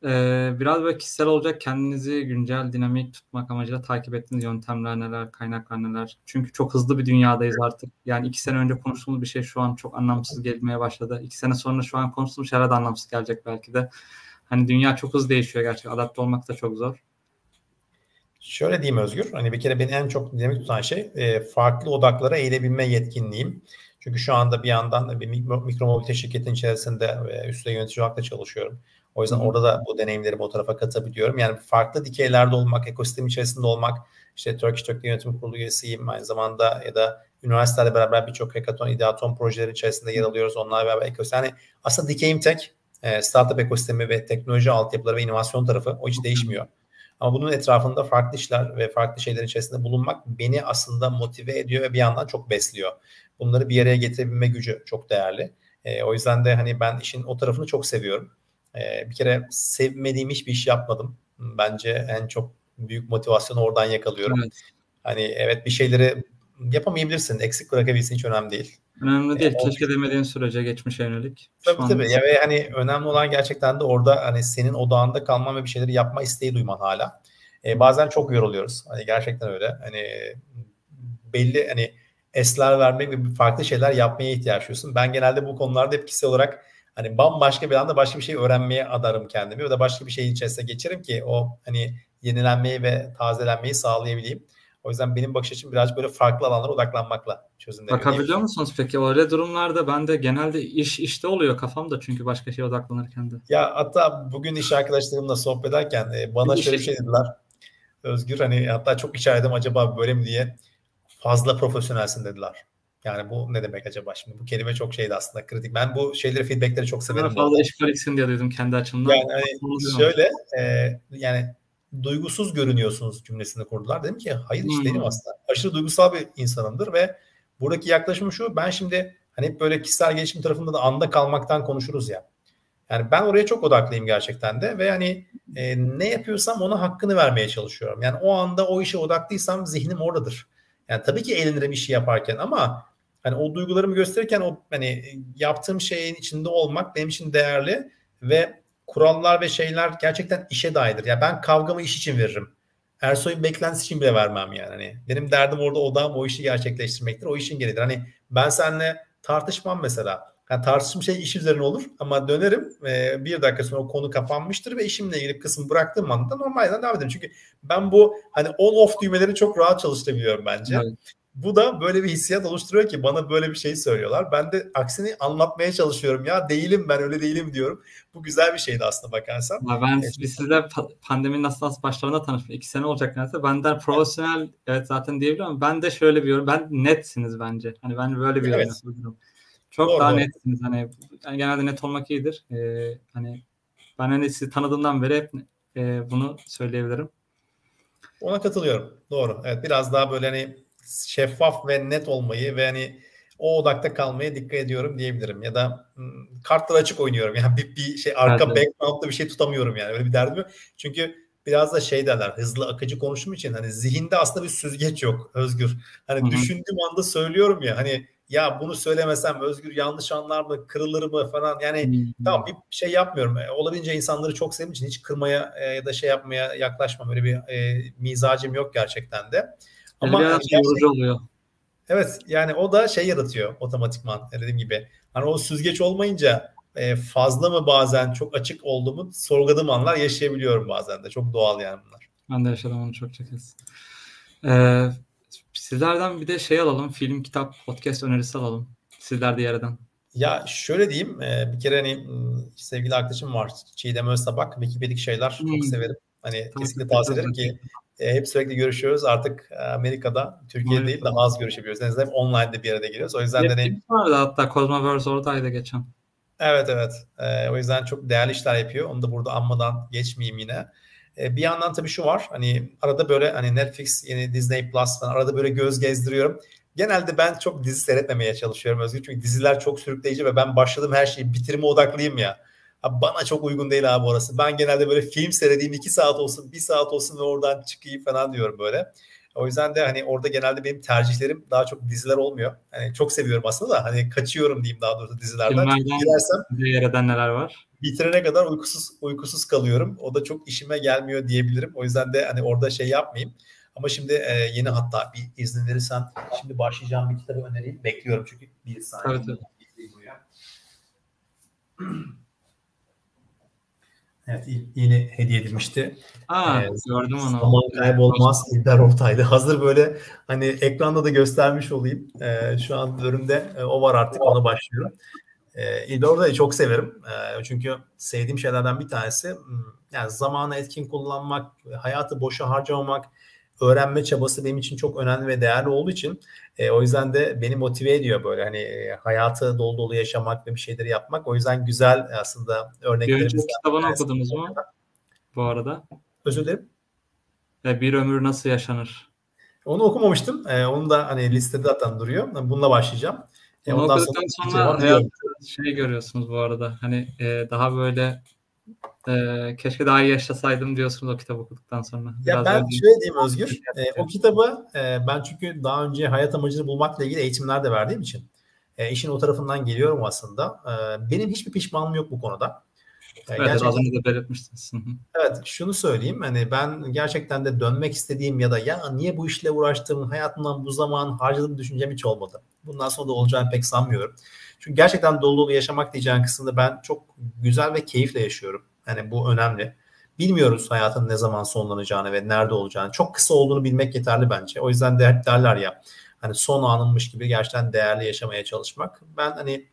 Ee, biraz böyle kişisel olacak. Kendinizi güncel, dinamik tutmak amacıyla takip ettiğiniz yöntemler neler, kaynaklar neler? Çünkü çok hızlı bir dünyadayız artık. Yani iki sene önce konuştuğumuz bir şey şu an çok anlamsız gelmeye başladı. İki sene sonra şu an konuştuğumuz şeyler de anlamsız gelecek belki de. Hani dünya çok hızlı değişiyor gerçekten. Adapte olmak da çok zor. Şöyle diyeyim Özgür. Hani bir kere beni en çok dinamik tutan şey e, farklı odaklara eğilebilme yetkinliğim. Çünkü şu anda bir yandan bir mikro, mikro mobilite şirketin içerisinde e, üstte yönetici olarak da çalışıyorum. O yüzden orada da bu deneyimlerimi o tarafa katabiliyorum. Yani farklı dikeylerde olmak, ekosistem içerisinde olmak, işte Turkish Turkey Yönetim Kurulu üyesiyim aynı zamanda ya da üniversitelerle beraber birçok hackathon, ideaton projeleri içerisinde yer alıyoruz. Onlarla beraber ekosistem. Yani aslında dikeyim tek, e, startup ekosistemi ve teknoloji altyapıları ve inovasyon tarafı o hiç değişmiyor. Ama bunun etrafında farklı işler ve farklı şeylerin içerisinde bulunmak beni aslında motive ediyor ve bir yandan çok besliyor. Bunları bir araya getirebilme gücü çok değerli. E, o yüzden de hani ben işin o tarafını çok seviyorum. E, bir kere sevmediğim hiçbir iş yapmadım. Bence en çok büyük motivasyonu oradan yakalıyorum. Evet. Hani evet bir şeyleri yapamayabilirsin, eksik bırakabilsin hiç önemli değil. Önemli değil. Ee, Keşke demediğin sürece geçmişe yönelik. Tabii tabii. Ya ve hani önemli olan gerçekten de orada hani senin odağında kalman ve bir şeyleri yapma isteği duyman hala. Ee, bazen çok yoruluyoruz. Hani gerçekten öyle. Hani belli hani esler vermek ve farklı şeyler yapmaya ihtiyaç duyuyorsun. Ben genelde bu konularda hep kişisel olarak hani bambaşka bir anda başka bir şey öğrenmeye adarım kendimi ya da başka bir şeyin içerisine geçerim ki o hani yenilenmeyi ve tazelenmeyi sağlayabileyim. O yüzden benim bakış açım biraz böyle farklı alanlara odaklanmakla çözümleniyor. Bakabiliyor musunuz peki? Öyle durumlarda ben de genelde iş işte oluyor kafamda çünkü başka şeye odaklanırken de. Ya hatta bugün iş arkadaşlarımla sohbet ederken e, bana şöyle bir şey dediler. Özgür hani hatta çok işaretim acaba böyle mi diye fazla profesyonelsin dediler. Yani bu ne demek acaba şimdi? Bu kelime çok şeydi aslında kritik. Ben bu şeyleri feedbackleri çok severim. fazla işgaliksin diye duydum kendi açımdan. Yani hani şöyle e, yani duygusuz görünüyorsunuz cümlesini kurdular. Dedim ki hayır hiç değilim aslında. Aşırı duygusal bir insanımdır ve buradaki yaklaşım şu ben şimdi hani hep böyle kişisel gelişim tarafında da anda kalmaktan konuşuruz ya. Yani ben oraya çok odaklıyım gerçekten de ve hani e, ne yapıyorsam ona hakkını vermeye çalışıyorum. Yani o anda o işe odaklıysam zihnim oradadır. Yani tabii ki eğlenirim işi yaparken ama hani o duygularımı gösterirken o hani yaptığım şeyin içinde olmak benim için değerli ve kurallar ve şeyler gerçekten işe dairdir. Ya yani ben kavgamı iş için veririm. Ersoy'un beklentisi için bile vermem yani. Hani benim derdim orada odağım o işi gerçekleştirmektir. O işin gereğidir. Hani ben seninle tartışmam mesela. Yani tartışım şey iş üzerine olur ama dönerim e, bir dakika sonra o konu kapanmıştır ve işimle ilgili kısmı bıraktığım anda normalden devam ederim. Çünkü ben bu hani on off düğmeleri çok rahat çalıştırabiliyorum bence. Evet. Bu da böyle bir hissiyat oluşturuyor ki bana böyle bir şey söylüyorlar. Ben de aksini anlatmaya çalışıyorum. Ya değilim ben öyle değilim diyorum. Bu güzel bir şeydi aslında bakarsan. Ya ben evet. sizle pandeminin nasıl nasıl başlarında tanıştık. İki sene olacak neredeyse. Benden profesyonel evet zaten diyebiliyorum. Ben de şöyle bir yorum. Ben netsiniz bence. Hani ben böyle bir yorum evet. yapıyorum. Çok doğru, daha doğru. netsiniz. Hani yani genelde net olmak iyidir. Ee, hani ben hani sizi tanıdığımdan beri hep e, bunu söyleyebilirim. Ona katılıyorum. Doğru. Evet biraz daha böyle hani şeffaf ve net olmayı ve hani o odakta kalmaya dikkat ediyorum diyebilirim. Ya da hmm, kartları açık oynuyorum. Yani bir, bir şey arka evet, background'da bir şey tutamıyorum yani. Öyle bir derdim yok. Çünkü biraz da şey derler hızlı akıcı konuştuğum için hani zihinde aslında bir süzgeç yok Özgür. Hani Hı-hı. düşündüğüm anda söylüyorum ya hani ya bunu söylemesem Özgür yanlış anlar mı kırılır mı falan yani hmm. tamam bir şey yapmıyorum. E, olabildiğince insanları çok sevdiğim için hiç kırmaya e, ya da şey yapmaya yaklaşmam. Öyle bir e, mizacım yok gerçekten de. Ama yani oluyor. Evet yani o da şey yaratıyor otomatikman dediğim gibi. Hani o süzgeç olmayınca e, fazla mı bazen çok açık olduğumu sorguladığım anlar yaşayabiliyorum bazen de. Çok doğal yani bunlar. Ben de yaşadım onu çok kez. Ee, sizlerden bir de şey alalım. Film, kitap, podcast önerisi alalım. Sizler de yerden. Ya şöyle diyeyim. E, bir kere hani sevgili arkadaşım var. Çiğdem Öztabak. Wikipedik şeyler hmm. çok severim. Hani tamam, kesinlikle tavsiye ederim ki e, hep sürekli görüşüyoruz. Artık e, Amerika'da, Türkiye'de değil daha az görüşebiliyoruz. En azından hep online'de bir arada geliyoruz. O yüzden de ne... vardı hatta Cosmoverse oradaydı geçen. Evet evet. E, o yüzden çok değerli işler yapıyor. Onu da burada anmadan geçmeyeyim yine. E, bir yandan tabii şu var. Hani arada böyle hani Netflix, yeni Disney Plus falan arada böyle göz gezdiriyorum. Genelde ben çok dizi seyretmemeye çalışıyorum Özgür. Çünkü diziler çok sürükleyici ve ben başladığım her şeyi bitirime odaklıyım ya. Abi bana çok uygun değil abi orası. Ben genelde böyle film seyredeyim iki saat olsun, bir saat olsun ve oradan çıkayım falan diyorum böyle. O yüzden de hani orada genelde benim tercihlerim daha çok diziler olmuyor. Hani çok seviyorum aslında da hani kaçıyorum diyeyim daha doğrusu dizilerden. Çünkü gidersem yerden neler var? Bitirene kadar uykusuz uykusuz kalıyorum. O da çok işime gelmiyor diyebilirim. O yüzden de hani orada şey yapmayayım. Ama şimdi e, yeni hatta bir izin verirsen şimdi başlayacağım bir kitabı önereyim. Bekliyorum çünkü bir saniye. Evet, evet. Yeni hediye edilmişti. Aa, ee, gördüm onu. Zaman kaybolmaz İlber Ortaylı. Hazır böyle hani ekranda da göstermiş olayım. Ee, şu an bölümde e, o var artık ona başlıyorum. Ee, İlber Ortaylı'yı çok severim. Ee, çünkü sevdiğim şeylerden bir tanesi hmm, yani zamanı etkin kullanmak, hayatı boşa harcamamak, öğrenme çabası benim için çok önemli ve değerli olduğu için e, o yüzden de beni motive ediyor böyle hani e, hayatı dolu dolu yaşamak ve bir şeyleri yapmak. O yüzden güzel aslında örneklerimiz. Bir kitabını okudunuz mu bu arada? Özür dilerim. E, bir ömür nasıl yaşanır? Onu okumamıştım. E, onu da hani listede zaten duruyor. Bununla başlayacağım. E, ondan sonra, sonra hayat, şey görüyorsunuz bu arada. Hani e, daha böyle ee, keşke daha iyi yaşasaydım diyorsunuz o kitabı okuduktan sonra. Biraz ya ben şöyle diyeyim Özgür. E, o kitabı e, ben çünkü daha önce hayat amacını bulmakla ilgili eğitimler de verdiğim için e, işin o tarafından geliyorum aslında. E, benim hiçbir pişmanlığım yok bu konuda. E, evet, gerçekten, az önce de belirtmiştiniz. evet, şunu söyleyeyim. Hani ben gerçekten de dönmek istediğim ya da ya niye bu işle uğraştım, hayatımdan bu zaman harcadığım düşüncem hiç olmadı. Bundan sonra da olacağını pek sanmıyorum. Çünkü gerçekten dolu dolu yaşamak diyeceğin kısımda ben çok güzel ve keyifle yaşıyorum. Yani bu önemli. Bilmiyoruz hayatın ne zaman sonlanacağını ve nerede olacağını. Çok kısa olduğunu bilmek yeterli bence. O yüzden de hep derler ya hani son anınmış gibi gerçekten değerli yaşamaya çalışmak. Ben hani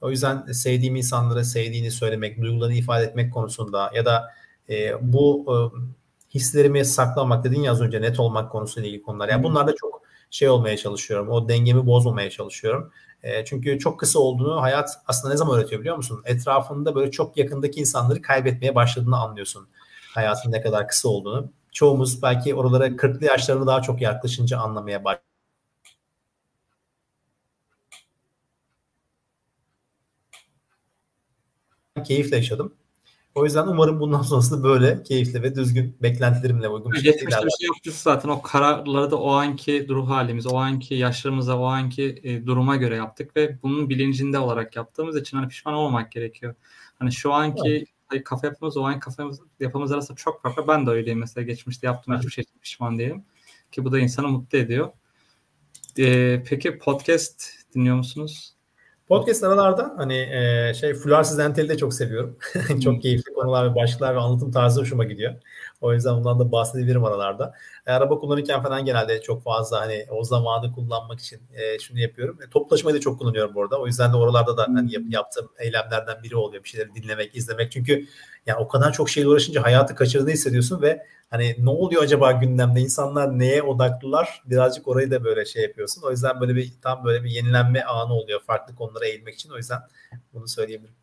o yüzden sevdiğim insanlara sevdiğini söylemek, duygularını ifade etmek konusunda ya da e, bu e, hislerimi saklamak dedin ya az önce net olmak konusuyla ilgili konular. Yani bunlarda çok şey olmaya çalışıyorum. O dengemi bozmamaya çalışıyorum. E, çünkü çok kısa olduğunu hayat aslında ne zaman öğretiyor biliyor musun? Etrafında böyle çok yakındaki insanları kaybetmeye başladığını anlıyorsun. Hayatın ne kadar kısa olduğunu. çoğumuz belki oralara 40'lı yaşlarına daha çok yaklaşınca anlamaya başladık. Keyifle yaşadım. O yüzden umarım bundan sonrasında böyle keyifli ve düzgün beklentilerimle uygun bir şekilde Geçmişte bir şey yaptık zaten o kararları da o anki ruh halimiz, o anki yaşlarımıza, o anki e, duruma göre yaptık ve bunun bilincinde olarak yaptığımız için hani pişman olmamak gerekiyor. Hani şu anki evet. kafa yapımız o anki kafa yapımız arasında çok farklı. Ben de öyleyim mesela geçmişte yaptığım evet. hiçbir şey pişman değilim. Ki bu da insanı mutlu ediyor. Ee, peki podcast dinliyor musunuz? Podcast aralarda hani e, şey Fularsız Entel'i de çok seviyorum. çok keyifli konular ve başlıklar ve anlatım tarzı hoşuma gidiyor. O yüzden bundan da bahsedebilirim aralarda. E, araba kullanırken falan genelde çok fazla hani o zamanı kullanmak için e, şunu yapıyorum. E, toplu taşımayı da çok kullanıyorum bu arada. O yüzden de oralarda da hani yap, yaptığım eylemlerden biri oluyor. Bir şeyleri dinlemek, izlemek. Çünkü yani o kadar çok şeyle uğraşınca hayatı kaçırdığını hissediyorsun ve hani ne oluyor acaba gündemde insanlar neye odaklılar birazcık orayı da böyle şey yapıyorsun. O yüzden böyle bir tam böyle bir yenilenme anı oluyor farklı konulara eğilmek için. O yüzden bunu söyleyebilirim.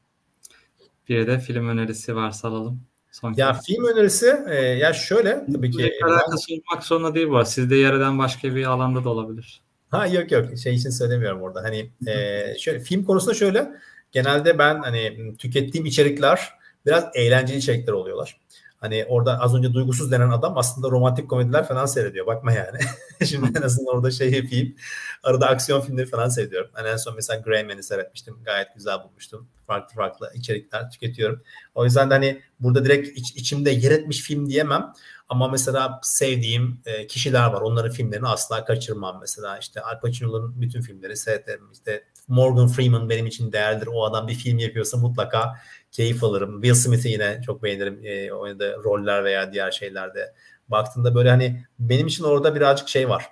Bir de film önerisi varsa alalım. Son ya film önerisi e, ya şöyle tabii ki. Alakası ben... olmak zorunda değil bu. Sizde yerden başka bir alanda da olabilir. Ha yok yok şey için söylemiyorum orada. Hani e, şöyle film konusunda şöyle genelde ben hani tükettiğim içerikler biraz eğlenceli içerikler oluyorlar. Hani orada az önce duygusuz denen adam aslında romantik komediler falan seyrediyor. Bakma yani. Şimdi en azından orada şey yapayım. Arada aksiyon filmleri falan seyrediyorum. Hani en son mesela Greyman'i seyretmiştim. Gayet güzel bulmuştum. Farklı farklı içerikler tüketiyorum. O yüzden de hani burada direkt iç, içimde yer etmiş film diyemem. Ama mesela sevdiğim e, kişiler var. Onların filmlerini asla kaçırmam. Mesela işte Al Pacino'nun bütün filmleri seyrederim. İşte Morgan Freeman benim için değerlidir. O adam bir film yapıyorsa mutlaka keyif alırım. Will Smith'i yine çok beğenirim. E, oynadığı roller veya diğer şeylerde. Baktığında böyle hani benim için orada birazcık şey var.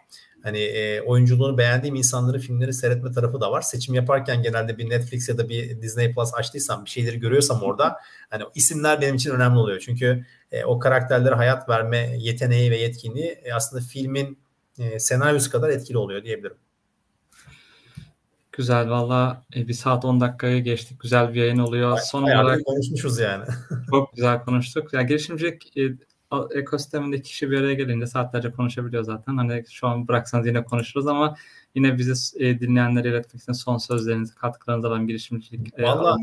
Hani e, oyunculuğunu beğendiğim insanların filmleri seyretme tarafı da var. Seçim yaparken genelde bir Netflix ya da bir Disney Plus açtıysam bir şeyleri görüyorsam orada hani isimler benim için önemli oluyor. Çünkü e, o karakterlere hayat verme yeteneği ve yetkinliği e, aslında filmin e, senaryosu kadar etkili oluyor diyebilirim. Güzel valla e, bir saat 10 dakikaya geçtik. Güzel bir yayın oluyor. Son olarak konuşmuşuz yani. çok güzel konuştuk. Yani girişimcilik e, ekosistemindeki kişi bir araya gelince saatlerce konuşabiliyor zaten. Hani şu an bıraksanız yine konuşuruz ama yine bizi e, dinleyenlere iletmek için son sözlerinizi, katkılarınızı alan girişimcilik. E, Valla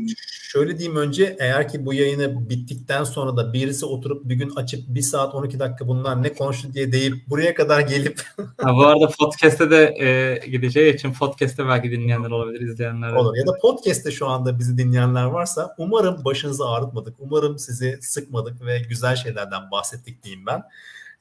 şöyle diyeyim önce eğer ki bu yayını bittikten sonra da birisi oturup bir gün açıp bir saat 12 dakika bunlar ne konuştu diye deyip buraya kadar gelip. ha, bu arada podcast'te de e, gideceği için podcast'te belki dinleyenler olabilir, izleyenler. Olur ya da podcast'te şu anda bizi dinleyenler varsa umarım başınızı ağrıtmadık. Umarım sizi sıkmadık ve güzel şeylerden bahsettik diyeyim ben.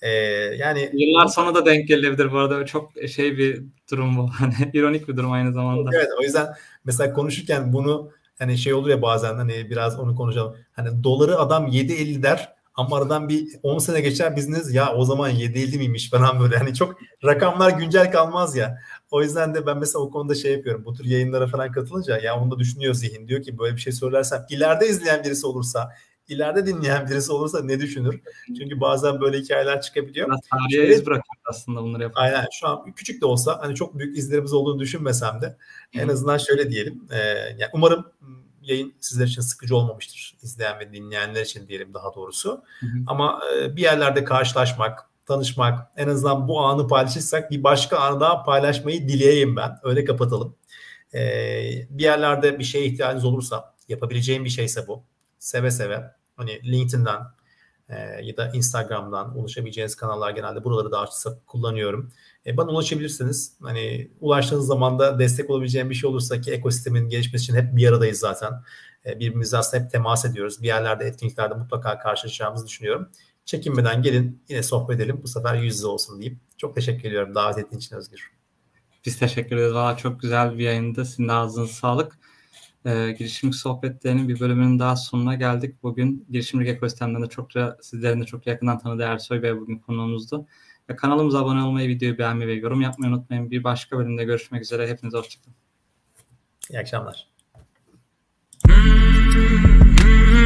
Ee, yani yıllar sonra da denk gelebilir bu arada çok şey bir durum bu. Hani ironik bir durum aynı zamanda. Evet o yüzden mesela konuşurken bunu hani şey olur ya bazen hani biraz onu konuşalım. Hani doları adam 7.50 der ama aradan bir 10 sene geçer biziniz ya o zaman 7.50 miymiş falan böyle. Hani çok rakamlar güncel kalmaz ya. O yüzden de ben mesela o konuda şey yapıyorum. Bu tür yayınlara falan katılınca ya onu da düşünüyor zihin. Diyor ki böyle bir şey söylersem ileride izleyen birisi olursa ileride dinleyen birisi olursa ne düşünür? Çünkü bazen böyle hikayeler çıkabiliyor. Biraz tarihe iz bırakıyor aslında bunları yapan. Aynen şu an küçük de olsa hani çok büyük izlerimiz olduğunu düşünmesem de en azından şöyle diyelim. E, yani umarım yayın sizler için sıkıcı olmamıştır. izleyen ve dinleyenler için diyelim daha doğrusu. Hı hı. Ama e, bir yerlerde karşılaşmak, tanışmak, en azından bu anı paylaşırsak bir başka anı daha paylaşmayı dileyeyim ben. Öyle kapatalım. E, bir yerlerde bir şeye ihtiyacınız olursa, yapabileceğim bir şeyse bu seve seve hani LinkedIn'den e, ya da Instagram'dan ulaşabileceğiniz kanallar genelde buraları daha sık kullanıyorum. E, bana ulaşabilirsiniz. Hani ulaştığınız zaman da destek olabileceğim bir şey olursa ki ekosistemin gelişmesi için hep bir aradayız zaten. E, birbirimize aslında hep temas ediyoruz. Bir yerlerde etkinliklerde mutlaka karşılaşacağımızı düşünüyorum. Çekinmeden gelin yine sohbet edelim. Bu sefer yüz yüze olsun deyip çok teşekkür ediyorum davet ettiğin için Özgür. Biz teşekkür ederiz. Valla çok güzel bir yayındı. Sizin ağzınıza sağlık e, girişimcilik sohbetlerinin bir bölümünün daha sonuna geldik. Bugün girişimcilik ekosistemlerinde çokça sizlerin de çok yakından tanıdığı Ersoy Bey bugün konuğumuzdu. Ve kanalımıza abone olmayı, videoyu beğenmeyi ve yorum yapmayı unutmayın. Bir başka bölümde görüşmek üzere. Hepinize hoşçakalın. İyi akşamlar.